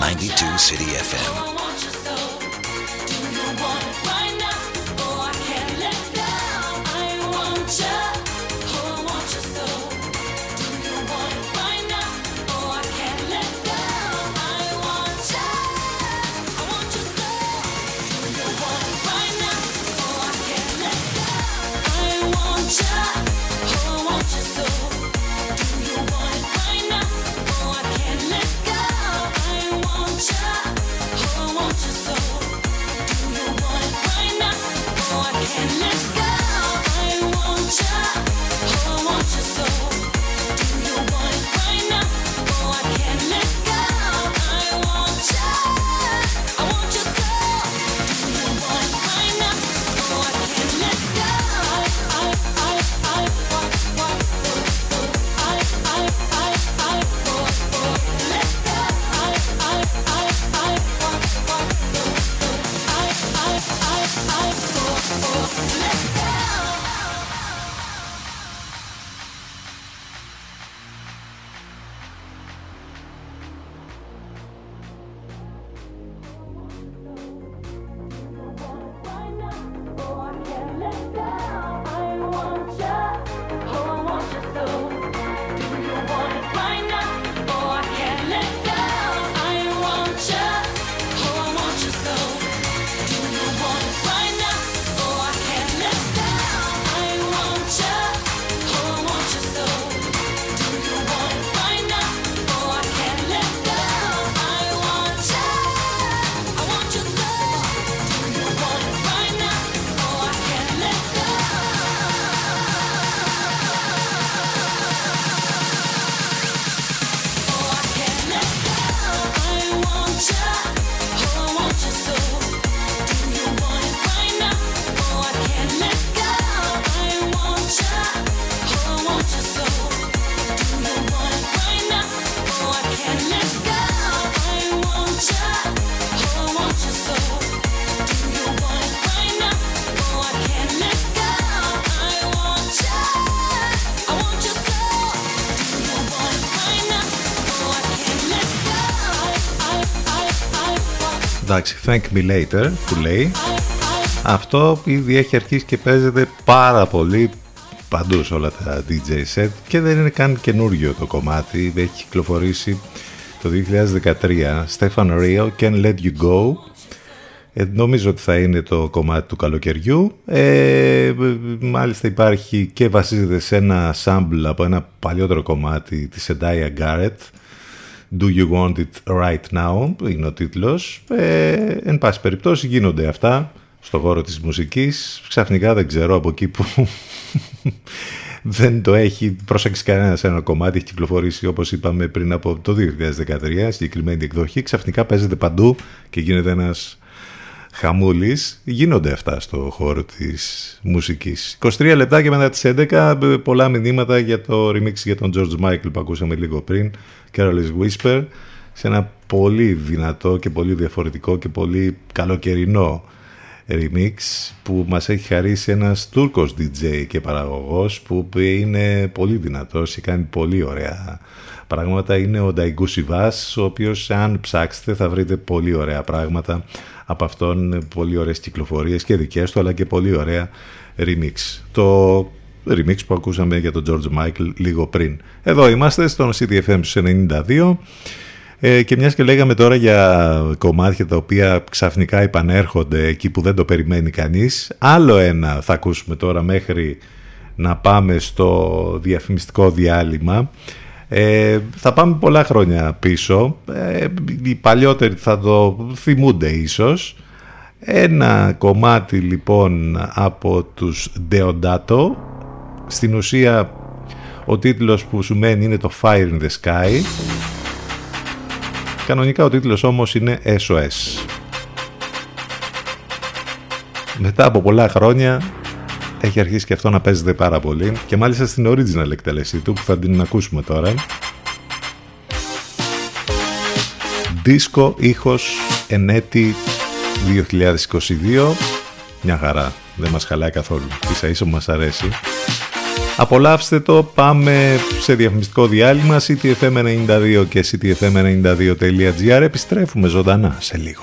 92 City FM. Εντάξει, Thank Me Later που λέει αυτό ήδη έχει αρχίσει και παίζεται πάρα πολύ παντού σε όλα τα DJ set και δεν είναι καν καινούριο το κομμάτι έχει κυκλοφορήσει το 2013 Stefan Rio Can Let You Go Ε, νομίζω ότι θα είναι το κομμάτι του καλοκαιριού. Ε, μάλιστα υπάρχει και βασίζεται σε ένα sample από ένα παλιότερο κομμάτι της Εντάια Garrett. Do you want it right now, είναι ο τίτλος. Ε, εν πάση περιπτώσει γίνονται αυτά στο χώρο της μουσικής. Ξαφνικά δεν ξέρω από εκεί που *laughs* δεν το έχει προσέξει κανένας σε ένα κομμάτι, έχει κυκλοφορήσει όπως είπαμε πριν από το 2013, συγκεκριμένη εκδοχή, ξαφνικά παίζεται παντού και γίνεται ένας χαμούλης. Γίνονται αυτά στο χώρο της μουσικής. 23 λεπτά και μετά τις 11, πολλά μηνύματα για το remix για τον George Michael που ακούσαμε λίγο πριν, Carol's Whisper, σε ένα πολύ δυνατό και πολύ διαφορετικό και πολύ καλοκαιρινό remix που μας έχει χαρίσει ένας Τούρκος DJ και παραγωγός που είναι πολύ δυνατός και κάνει πολύ ωραία πράγματα. Είναι ο Νταϊγκού Σιβάς, ο οποίος αν ψάξετε θα βρείτε πολύ ωραία πράγματα από αυτόν, πολύ ωραίες κυκλοφορίες και δικές του αλλά και πολύ ωραία remix. Το remix που ακούσαμε για τον George Michael λίγο πριν. Εδώ είμαστε στον CDFM 92 ε, και μιας και λέγαμε τώρα για κομμάτια τα οποία ξαφνικά επανέρχονται εκεί που δεν το περιμένει κανείς, άλλο ένα θα ακούσουμε τώρα μέχρι να πάμε στο διαφημιστικό διάλειμμα. Ε, θα πάμε πολλά χρόνια πίσω, ε, οι παλιότεροι θα το θυμούνται ίσως. Ένα κομμάτι λοιπόν από τους Deodato, στην ουσία ο τίτλος που σου μένει είναι το Fire in the Sky Κανονικά ο τίτλος όμως είναι SOS. Μετά από πολλά χρόνια έχει αρχίσει και αυτό να παίζεται πάρα πολύ. Και μάλιστα στην original εκτέλεσή του που θα την ακούσουμε τώρα. Δίσκο ήχος ενέτη 2022 Μια χαρά, δεν μας χαλάει καθόλου. Ίσα ίσα μας αρέσει. Απολαύστε το, πάμε σε διαφημιστικό διάλειμμα. Ctfm92 και ctfm92.gr επιστρέφουμε ζωντανά σε λίγο.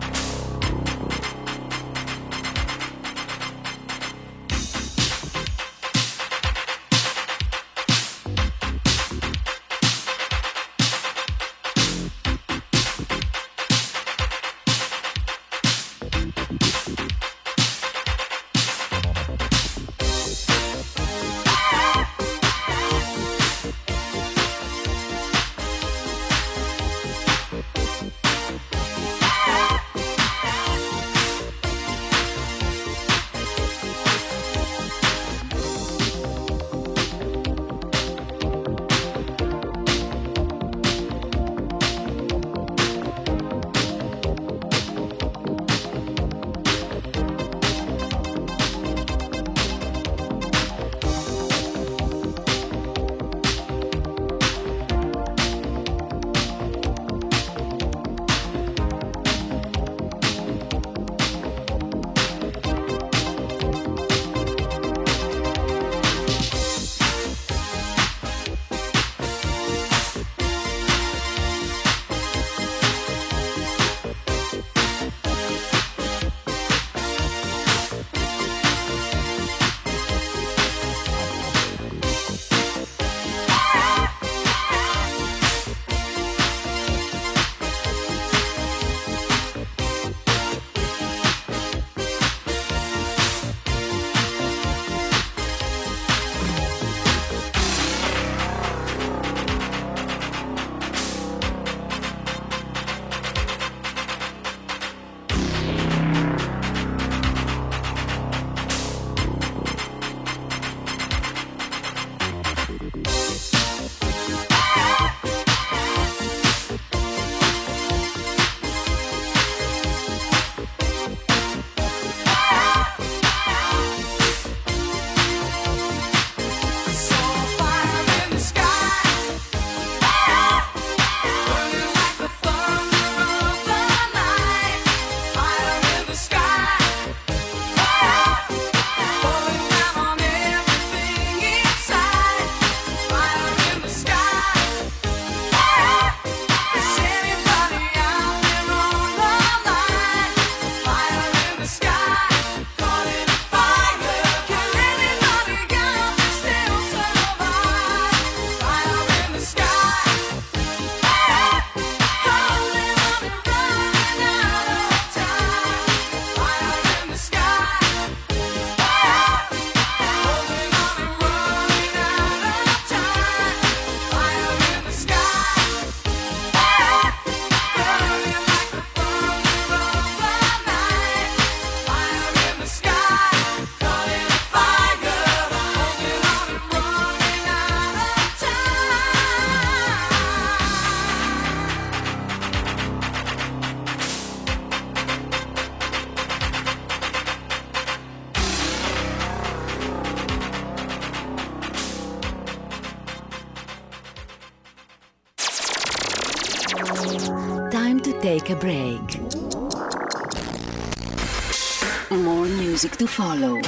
Music to follow.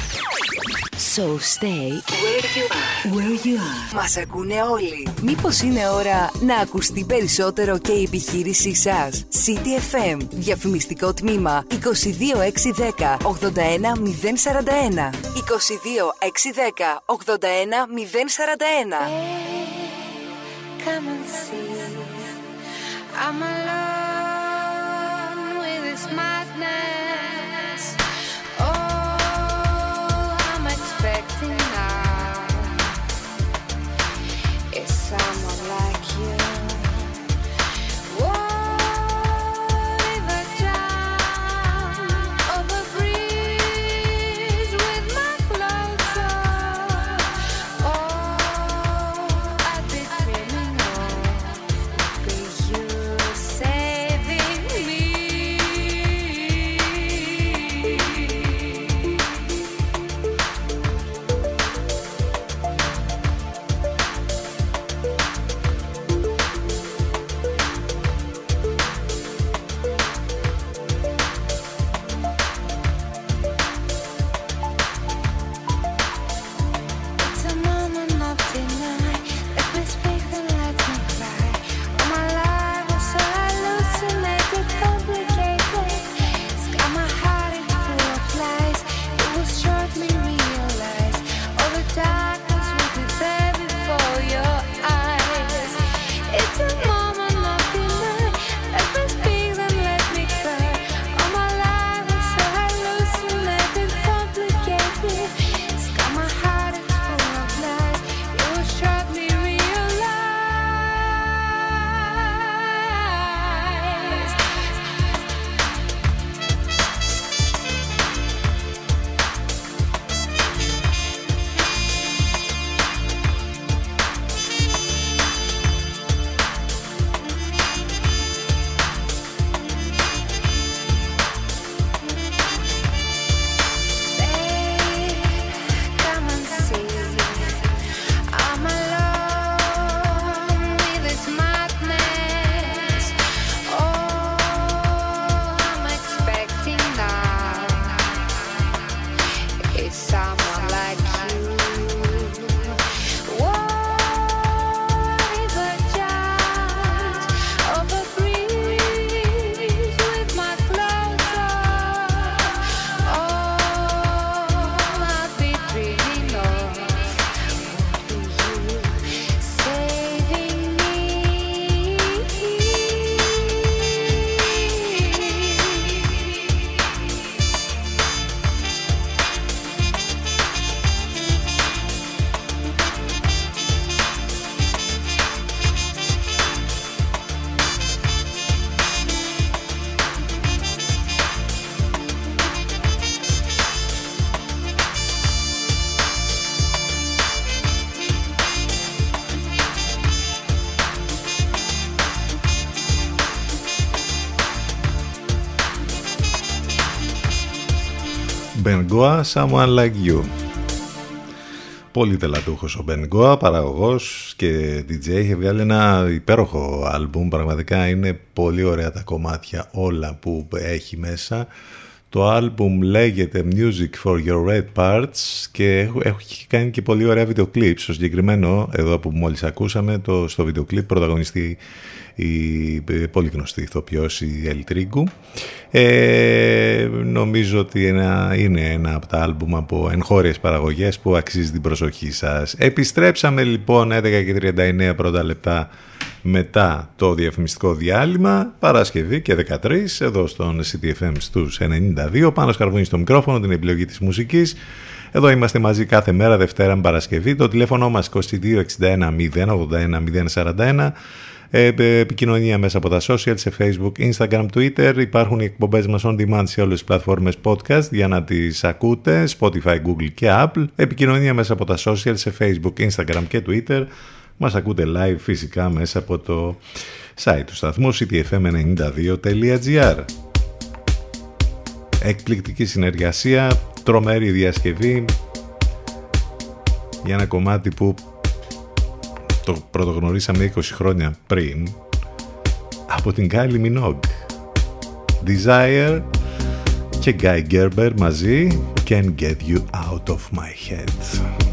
So stay where you are. Where you are. Μας ακούνε όλοι. Μήπως είναι ώρα να ακουστεί περισσότερο και η επιχείρησή σας; CTFM. Διαφημιστικό τμήμα 22610 81041. 22610 81041. Μπενγκόα, Someone Like You. Πολύ τελατούχος ο Μπενγκόα, παραγωγός και DJ. Έχει βγάλει ένα υπέροχο άλμπουμ. Πραγματικά είναι πολύ ωραία τα κομμάτια όλα που έχει μέσα. Το άλμπουμ λέγεται Music for Your Red Parts και έχω- έχει κάνει και πολύ ωραία βίντεο κλιπ. Στο συγκεκριμένο, εδώ που μόλις ακούσαμε, το, στο βίντεο κλιπ πρωταγωνιστεί η ε, πολύ γνωστή ηθοποιός η Ελ Τρίγκου. Ε, νομίζω ότι ένα, είναι ένα από τα άλμπουμ από εγχώριες παραγωγές που αξίζει την προσοχή σας. Επιστρέψαμε λοιπόν 11 και 39 πρώτα λεπτά μετά το διαφημιστικό διάλειμμα, Παρασκευή και 13, εδώ στον CTFM στους 92, πάνω σκαρβούνι στο μικρόφωνο, την επιλογή της μουσικής. Εδώ είμαστε μαζί κάθε μέρα, Δευτέρα με Παρασκευή. Το τηλέφωνο μας 2261 081 041. Ε, ε, επικοινωνία μέσα από τα social, σε facebook, instagram, twitter. Υπάρχουν οι εκπομπές μας on demand σε όλες τις πλατφόρμες podcast για να τις ακούτε, Spotify, Google και Apple. Επικοινωνία μέσα από τα social, σε facebook, instagram και twitter. Μας ακούτε live φυσικά μέσα από το site του σταθμού ctfm92.gr Εκπληκτική συνεργασία, τρομερή διασκευή για ένα κομμάτι που το πρωτογνωρίσαμε 20 χρόνια πριν από την Kylie Minogue. Desire και Guy Gerber μαζί Can't Get You Out of My Head.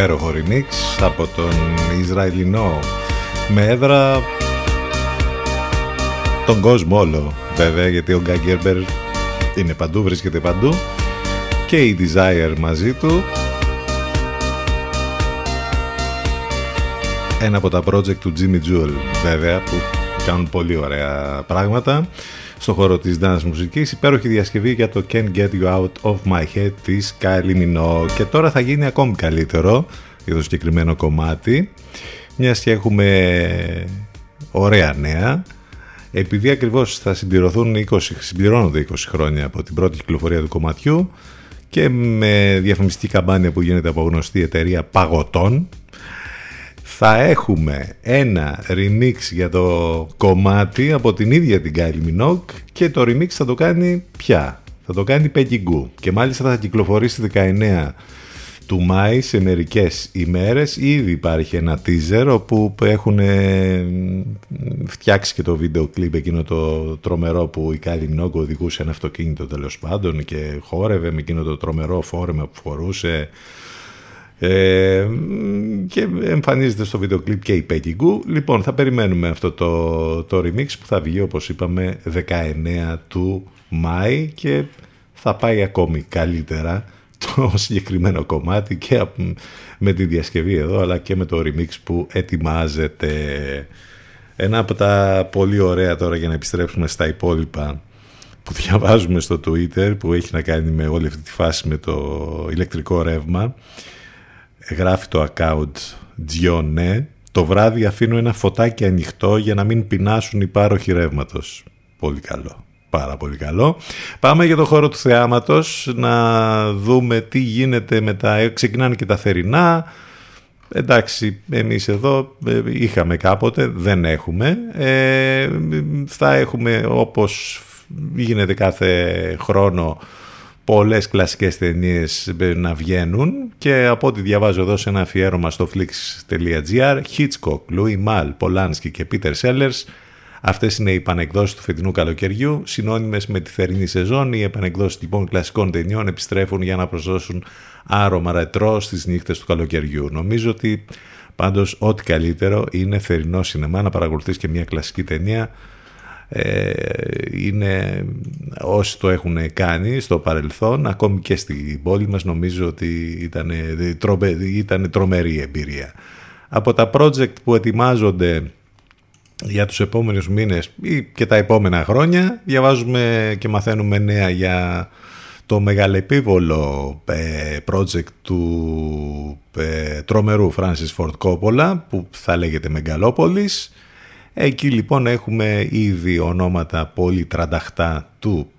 Υπέροχο remix από τον Ισραηλινό με έδρα τον κόσμο όλο βέβαια γιατί ο Γκάγκερμπερ είναι παντού, βρίσκεται παντού και η Desire μαζί του. Ένα από τα project του Jimmy Jewel βέβαια που κάνουν πολύ ωραία πράγματα στο χώρο της dance μουσικής. Υπέροχη διασκευή για το Can't Get You Out of My Head της Kylie Minogue. Και τώρα θα γίνει ακόμη καλύτερο για το συγκεκριμένο κομμάτι μιας και έχουμε ωραία νέα. Επειδή ακριβώς θα συμπληρωθούν 20, συμπληρώνονται 20 χρόνια από την πρώτη κυκλοφορία του κομματιού και με διαφημιστική καμπάνια που γίνεται από γνωστή εταιρεία παγωτών θα έχουμε ένα remix για το κομμάτι από την ίδια την Kylie Minogue και το remix θα το κάνει πια. Θα το κάνει Peggy Goo. Και μάλιστα θα κυκλοφορήσει 19 του Μάη σε μερικές ημέρες. Ήδη υπάρχει ένα teaser όπου έχουν φτιάξει και το βίντεο κλιπ εκείνο το τρομερό που η Kylie Minogue οδηγούσε ένα αυτοκίνητο τέλος πάντων και χόρευε με εκείνο το τρομερό φόρεμα που φορούσε ε, και εμφανίζεται στο βίντεο κλιπ και η Peggy Goo. Λοιπόν, θα περιμένουμε αυτό το, το remix που θα βγει όπως είπαμε 19 του Μάη και θα πάει ακόμη καλύτερα το *laughs* συγκεκριμένο κομμάτι και με τη διασκευή εδώ αλλά και με το remix που ετοιμάζεται. Ένα από τα πολύ ωραία τώρα για να επιστρέψουμε στα υπόλοιπα που διαβάζουμε στο Twitter που έχει να κάνει με όλη αυτή τη φάση με το ηλεκτρικό ρεύμα γράφει το account Gione το βράδυ αφήνω ένα φωτάκι ανοιχτό για να μην πεινάσουν οι πάροχοι ρεύματος. Πολύ καλό. Πάρα πολύ καλό. Πάμε για το χώρο του θεάματος να δούμε τι γίνεται με τα... Ξεκινάνε και τα θερινά. Εντάξει, εμείς εδώ ε, είχαμε κάποτε, δεν έχουμε. Ε, θα έχουμε όπως γίνεται κάθε χρόνο πολλές κλασικές ταινίες ε, να βγαίνουν και από ό,τι διαβάζω εδώ σε ένα αφιέρωμα στο flix.gr Hitchcock, Louis Mal, Polanski και Peter Sellers Αυτές είναι οι επανεκδόσει του φετινού καλοκαιριού, συνώνυμες με τη θερινή σεζόν. Οι επανεκδόσεις λοιπόν κλασικών ταινιών επιστρέφουν για να προσδώσουν άρωμα ρετρό στις νύχτες του καλοκαιριού. Νομίζω ότι πάντως ό,τι καλύτερο είναι θερινό σινεμά να παρακολουθείς και μια κλασική ταινία. Ε, είναι όσοι το έχουν κάνει στο παρελθόν ακόμη και στην πόλη μας νομίζω ότι ήταν, ήταν τρομερή εμπειρία από τα project που ετοιμάζονται για τους επόμενους μήνες ή και τα επόμενα χρόνια. Διαβάζουμε και μαθαίνουμε νέα για το μεγαλεπίβολο ε, project του ε, τρομερού Francis Ford Coppola που θα λέγεται Μεγαλόπολης. Εκεί λοιπόν έχουμε ήδη ονόματα πολύ τρανταχτά του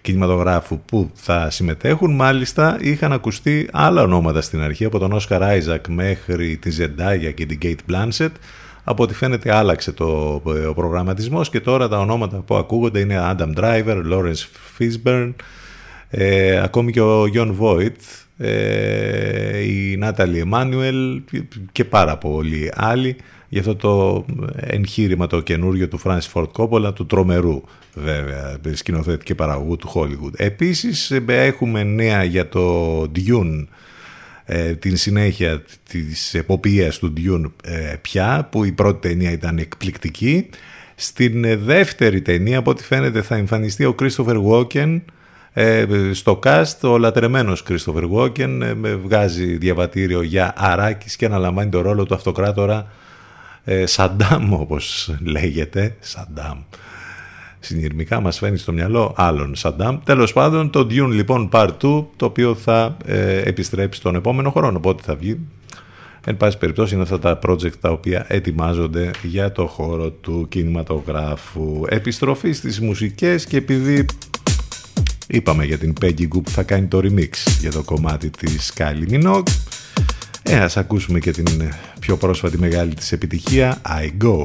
κινηματογράφου που θα συμμετέχουν. Μάλιστα είχαν ακουστεί άλλα ονόματα στην αρχή από τον Όσκαρ Άιζακ μέχρι τη Ζεντάγια και την Kate Blanchett από ό,τι φαίνεται άλλαξε το, ο προγραμματισμός και τώρα τα ονόματα που ακούγονται είναι Adam Driver, Lawrence Fishburne, ε, ακόμη και ο John Voight, ε, η Natalie Emanuel και πάρα πολλοί άλλοι για αυτό το εγχείρημα το καινούριο του Francis Ford Coppola, του τρομερού βέβαια σκηνοθέτη και παραγωγού του Hollywood. Επίσης ε, έχουμε νέα για το Dune ε, την συνέχεια της εποπίας του Dune ε, πια που η πρώτη ταινία ήταν εκπληκτική στην ε, δεύτερη ταινία από ό,τι φαίνεται θα εμφανιστεί ο Christopher Walken στο cast ο λατρεμένος Christopher Walken βγάζει διαβατήριο για αράκης και αναλαμβάνει το ρόλο του αυτοκράτορα Σαντάμ όπως λέγεται Σαντάμ συνειρμικά μας φαίνει στο μυαλό άλλων Σαντάμ. Τέλος πάντων το Dune λοιπόν Part 2 το οποίο θα ε, επιστρέψει τον επόμενο χρόνο πότε θα βγει. Εν πάση περιπτώσει είναι αυτά τα project τα οποία ετοιμάζονται για το χώρο του κινηματογράφου. Επιστροφή στις μουσικές και επειδή είπαμε για την Peggy Goo που θα κάνει το remix για το κομμάτι της Kylie Minogue ε, ας ακούσουμε και την πιο πρόσφατη μεγάλη της επιτυχία I Go.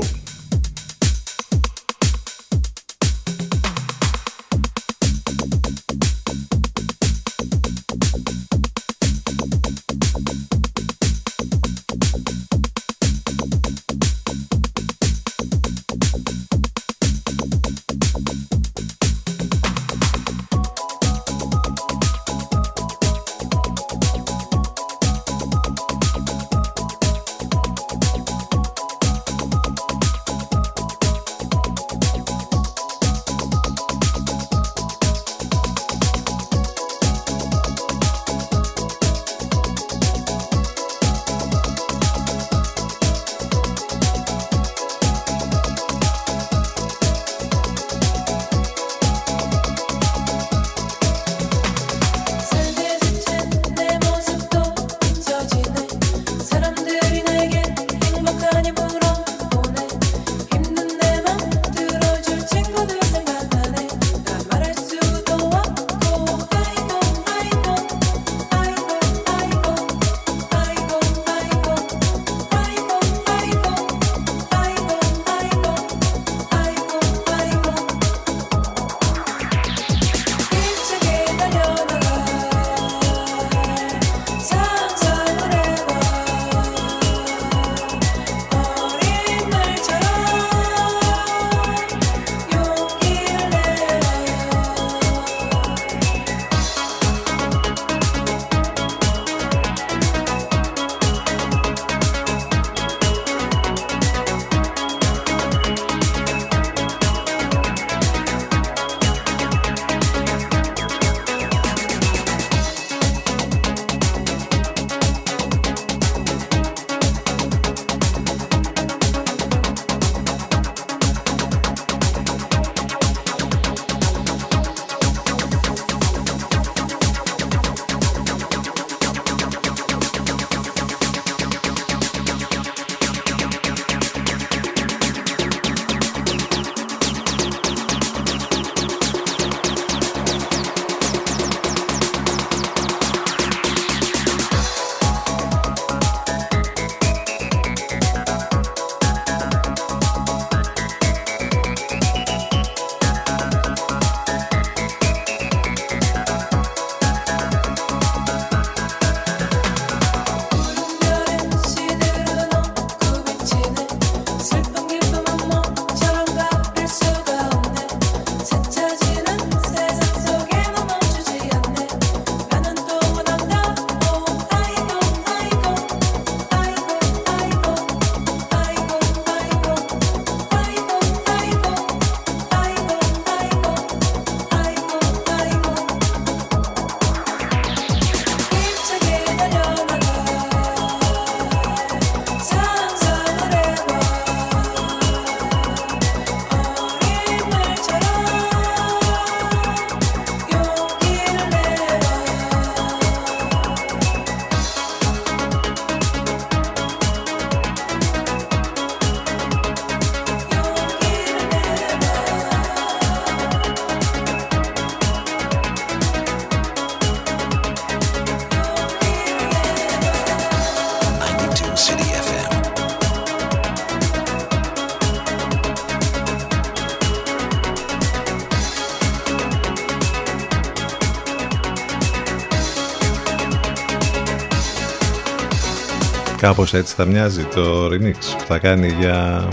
Κάπως έτσι θα μοιάζει το remix που θα κάνει για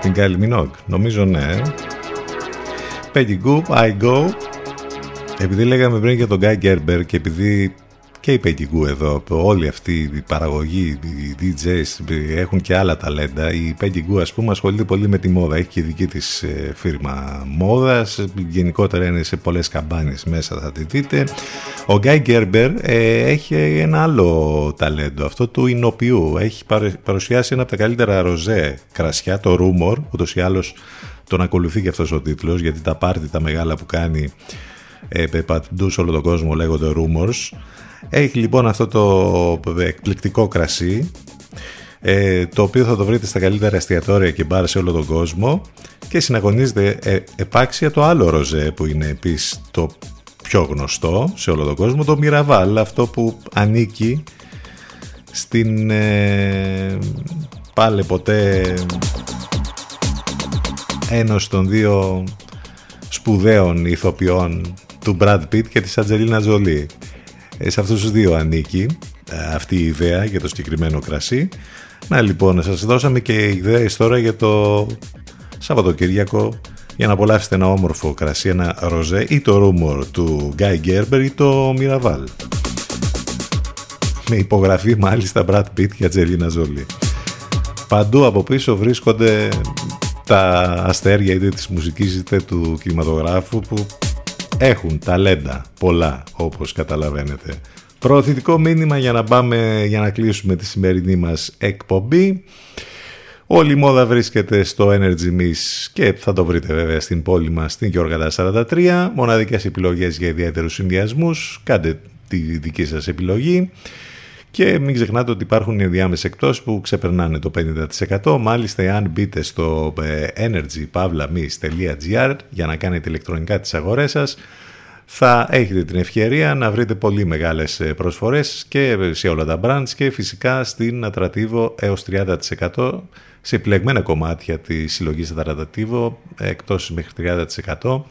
την Kylie Minogue. Νομίζω ναι. Peggy Goop, I Go. Επειδή λέγαμε πριν για τον Guy Gerber και επειδή και η Peggy εδώ, όλοι αυτοί οι παραγωγοί, οι DJs έχουν και άλλα ταλέντα. Η Peggy ας πούμε ασχολείται πολύ με τη μόδα, έχει και δική της ε, φίρμα μόδας, γενικότερα είναι σε πολλές καμπάνες μέσα θα τη δείτε. Ο Γκάι Γκέρμπερ έχει ένα άλλο ταλέντο, αυτό του Ινοποιού. Έχει παρουσιάσει ένα από τα καλύτερα ροζέ κρασιά, το Rumor, ούτως ή άλλως τον ακολουθεί και αυτός ο τίτλος, γιατί τα πάρτι τα μεγάλα που κάνει ε, παντού σε όλο τον κόσμο λέγονται Rumors. Έχει λοιπόν αυτό το εκπληκτικό κρασί ε, το οποίο θα το βρείτε στα καλύτερα εστιατόρια και μπάρ σε όλο τον κόσμο και συναγωνίζεται ε, επάξια το άλλο ροζέ που είναι επίσης το πιο γνωστό σε όλο τον κόσμο το Μιραβάλ αυτό που ανήκει στην ε, πάλι ποτέ ένωση των δύο σπουδαίων ηθοποιών του Brad Pitt και της Ατζελίνα Ζολή ε, σε αυτούς τους δύο ανήκει ε, αυτή η ιδέα για το συγκεκριμένο κρασί. Να λοιπόν, σας δώσαμε και ιδέες τώρα για το Σαββατοκύριακο για να απολαύσετε ένα όμορφο κρασί, ένα ροζέ ή το ρούμορ του Guy Gerber ή το Miraval. Με υπογραφή μάλιστα Brad Pitt και Ατζελίνα Ζολή. Παντού από πίσω βρίσκονται τα αστέρια είτε της μουσικής είτε του κινηματογράφου που έχουν ταλέντα πολλά όπως καταλαβαίνετε. Προωθητικό μήνυμα για να πάμε για να κλείσουμε τη σημερινή μας εκπομπή. Όλη η μόδα βρίσκεται στο Energy Miss και θα το βρείτε βέβαια στην πόλη μας στην Γιώργα 43. Μοναδικές επιλογές για ιδιαίτερους συνδυασμούς. Κάντε τη δική σας επιλογή. Και μην ξεχνάτε ότι υπάρχουν ενδιάμεσες εκτός που ξεπερνάνε το 50%. Μάλιστα, εάν μπείτε στο ε, energypavlamis.gr για να κάνετε ηλεκτρονικά τις αγορές σας, θα έχετε την ευκαιρία να βρείτε πολύ μεγάλες ε, προσφορές και σε όλα τα brands και φυσικά στην Ατρατίβο έως 30% σε επιλεγμένα κομμάτια της συλλογής Ατρατίβο εκτός μέχρι 30%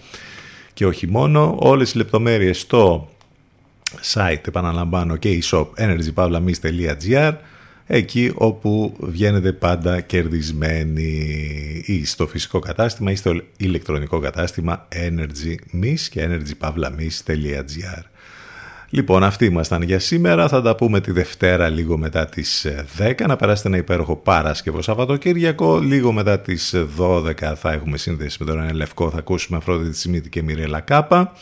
και όχι μόνο. Όλες οι λεπτομέρειες στο site, επαναλαμβάνω, και η shop energypavlamis.gr εκεί όπου βγαίνετε πάντα κερδισμένοι ή στο φυσικό κατάστημα ή στο ηλεκτρονικό κατάστημα Energy Miss και energypavlamis.gr Λοιπόν, αυτοί ήμασταν για σήμερα. Θα τα πούμε τη Δευτέρα λίγο μετά τις 10. Να περάσετε ένα υπέροχο Παρασκευό Σαββατοκύριακο. Λίγο μετά τις 12 θα έχουμε σύνδεση με τον Λευκό. Θα ακούσουμε Αφρόδητη Σιμίτη και Μιρέλα Κάπα.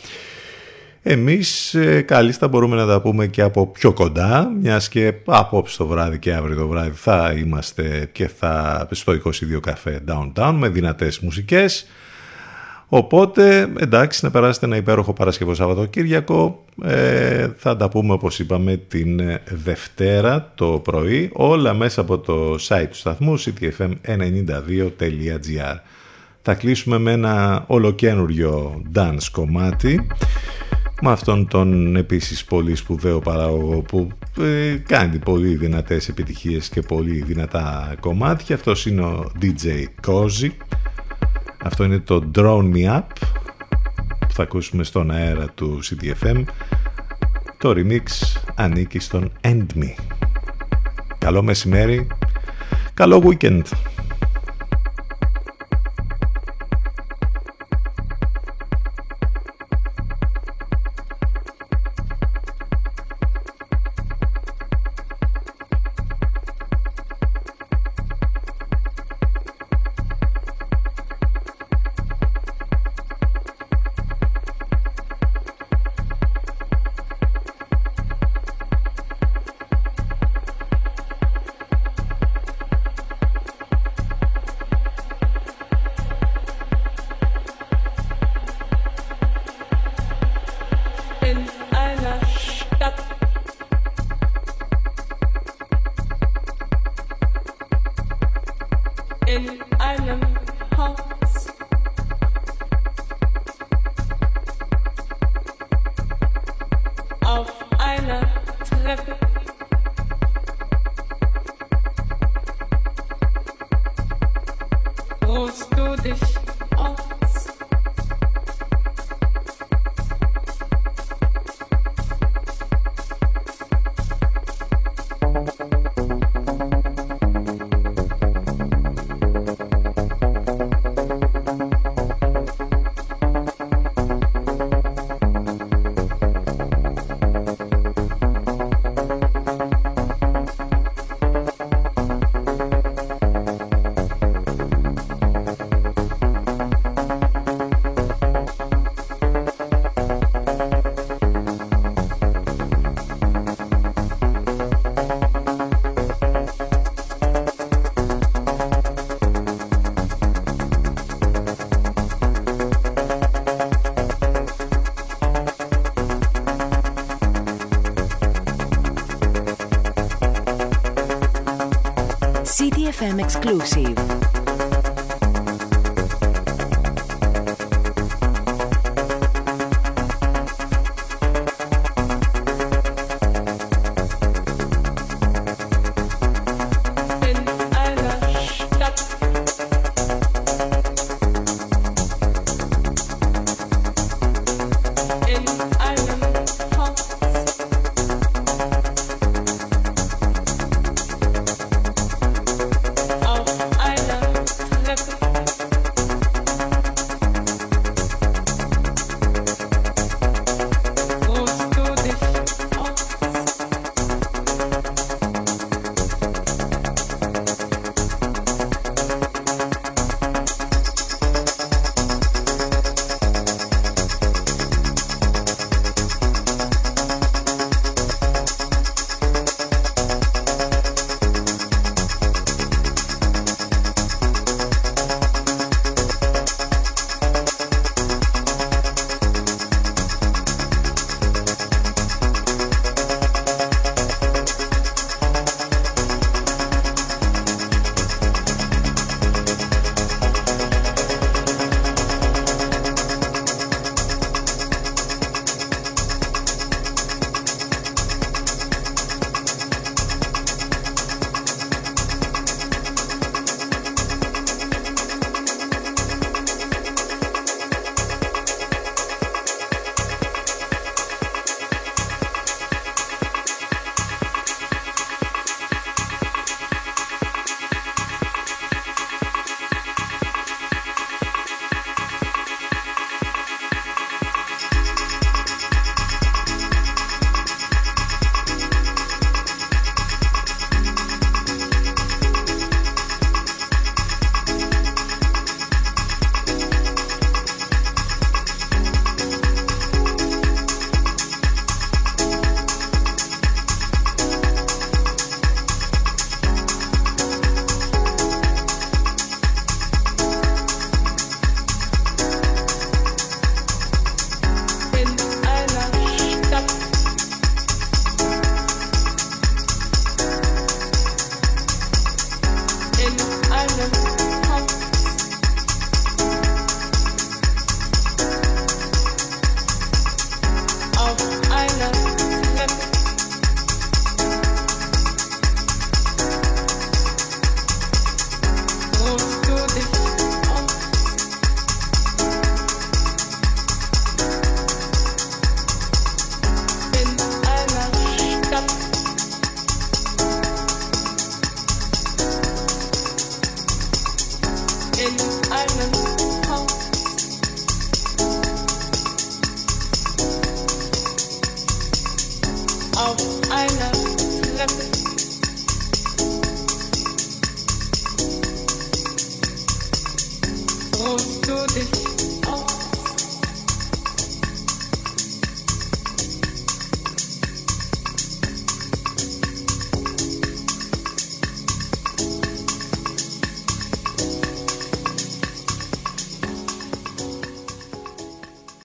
Εμείς ε, κάλλιστα μπορούμε να τα πούμε και από πιο κοντά, μιας και απόψε το βράδυ και αύριο το βράδυ θα είμαστε και θα στο 22 καφέ downtown με δυνατές μουσικές. Οπότε εντάξει να περάσετε ένα υπέροχο Παρασκευό Σαββατοκύριακο, ε, θα τα πούμε όπως είπαμε την Δευτέρα το πρωί, όλα μέσα από το site του σταθμού ctfm92.gr. Θα κλείσουμε με ένα ολοκένουργιο dance κομμάτι με αυτόν τον επίσης πολύ σπουδαίο παράγωγο που ε, κάνει πολύ δυνατές επιτυχίες και πολύ δυνατά κομμάτια. Αυτός είναι ο DJ Cozy. Αυτό είναι το Drone Me Up που θα ακούσουμε στον αέρα του CDFM. Το remix ανήκει στον End Me. Καλό μεσημέρι, καλό weekend.